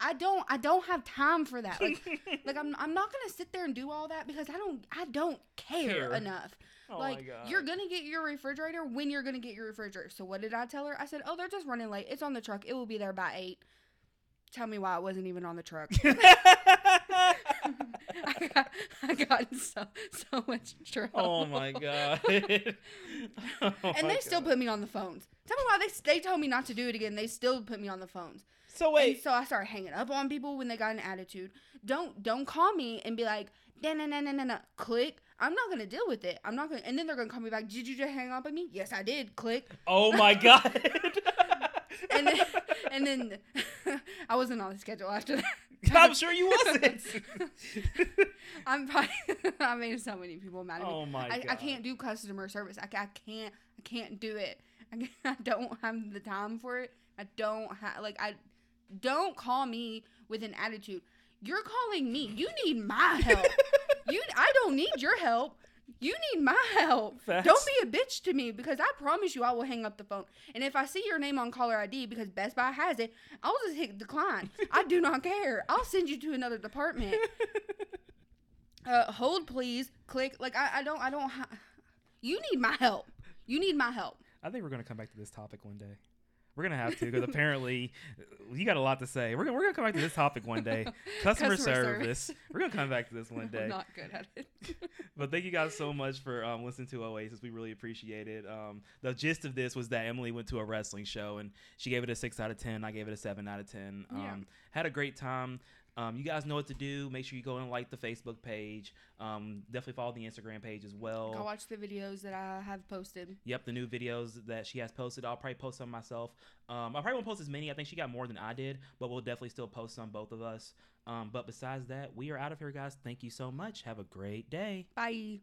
I don't I don't have time for that. Like, like I'm I'm not gonna sit there and do all that because I don't I don't care, Care. enough. oh my like god. you're gonna get your refrigerator when you're gonna get your refrigerator. So what did I tell her? I said, oh, they're just running late. It's on the truck. It will be there by eight. Tell me why it wasn't even on the truck. I got, I got so so much trouble. oh my god. Oh and my they still put me on the phones. Tell me why they they told me not to do it again. They still put me on the phones. So And wait. so I started hanging up on people when they got an attitude. Don't don't call me and be like, no no no no no. Click. I'm not gonna deal with it. I'm not gonna. And then they're gonna call me back. Did you just hang up on me? Yes, I did. Click. Oh my god. And then and then I wasn't on the schedule after that. I'm sure you wasn't. I'm probably I made so many people mad at me. oh my I, god. I can't do customer service. I, I can't I can't do it. I, I don't have the time for it. I don't have like I don't call me with an attitude. You're calling me. You need my help. you I don't need your help. You need my help. Facts. Don't be a bitch to me because I promise you I will hang up the phone. And if I see your name on caller ID because Best Buy has it, I'll just hit decline. I do not care. I'll send you to another department. Uh, hold please. Click. Like I, I don't I don't ha- You need my help. You need my help. I think we're gonna come back to this topic one day. We're gonna have to because apparently you got a lot to say. We're gonna we're gonna come back to this topic one day. Customer, service. We're gonna come back to this one day. I'm not good at it. But thank you guys so much for um, listening to Oasis. We really appreciate it. Um, the gist of this was that Emily went to a wrestling show and she gave it a six out of ten. I gave it a seven out of ten. Um, Yeah. Had a great time. Um, you guys know what to do. Make sure you go and like the Facebook page. Um, definitely follow the Instagram page as well. Go watch the videos that I have posted. Yep, the new videos that she has posted. I'll probably post some myself. Um, I probably won't post as many. I think she got more than I did, but we'll definitely still post some, both of us. Um, but besides that, we are out of here, guys. Thank you so much. Have a great day. Bye.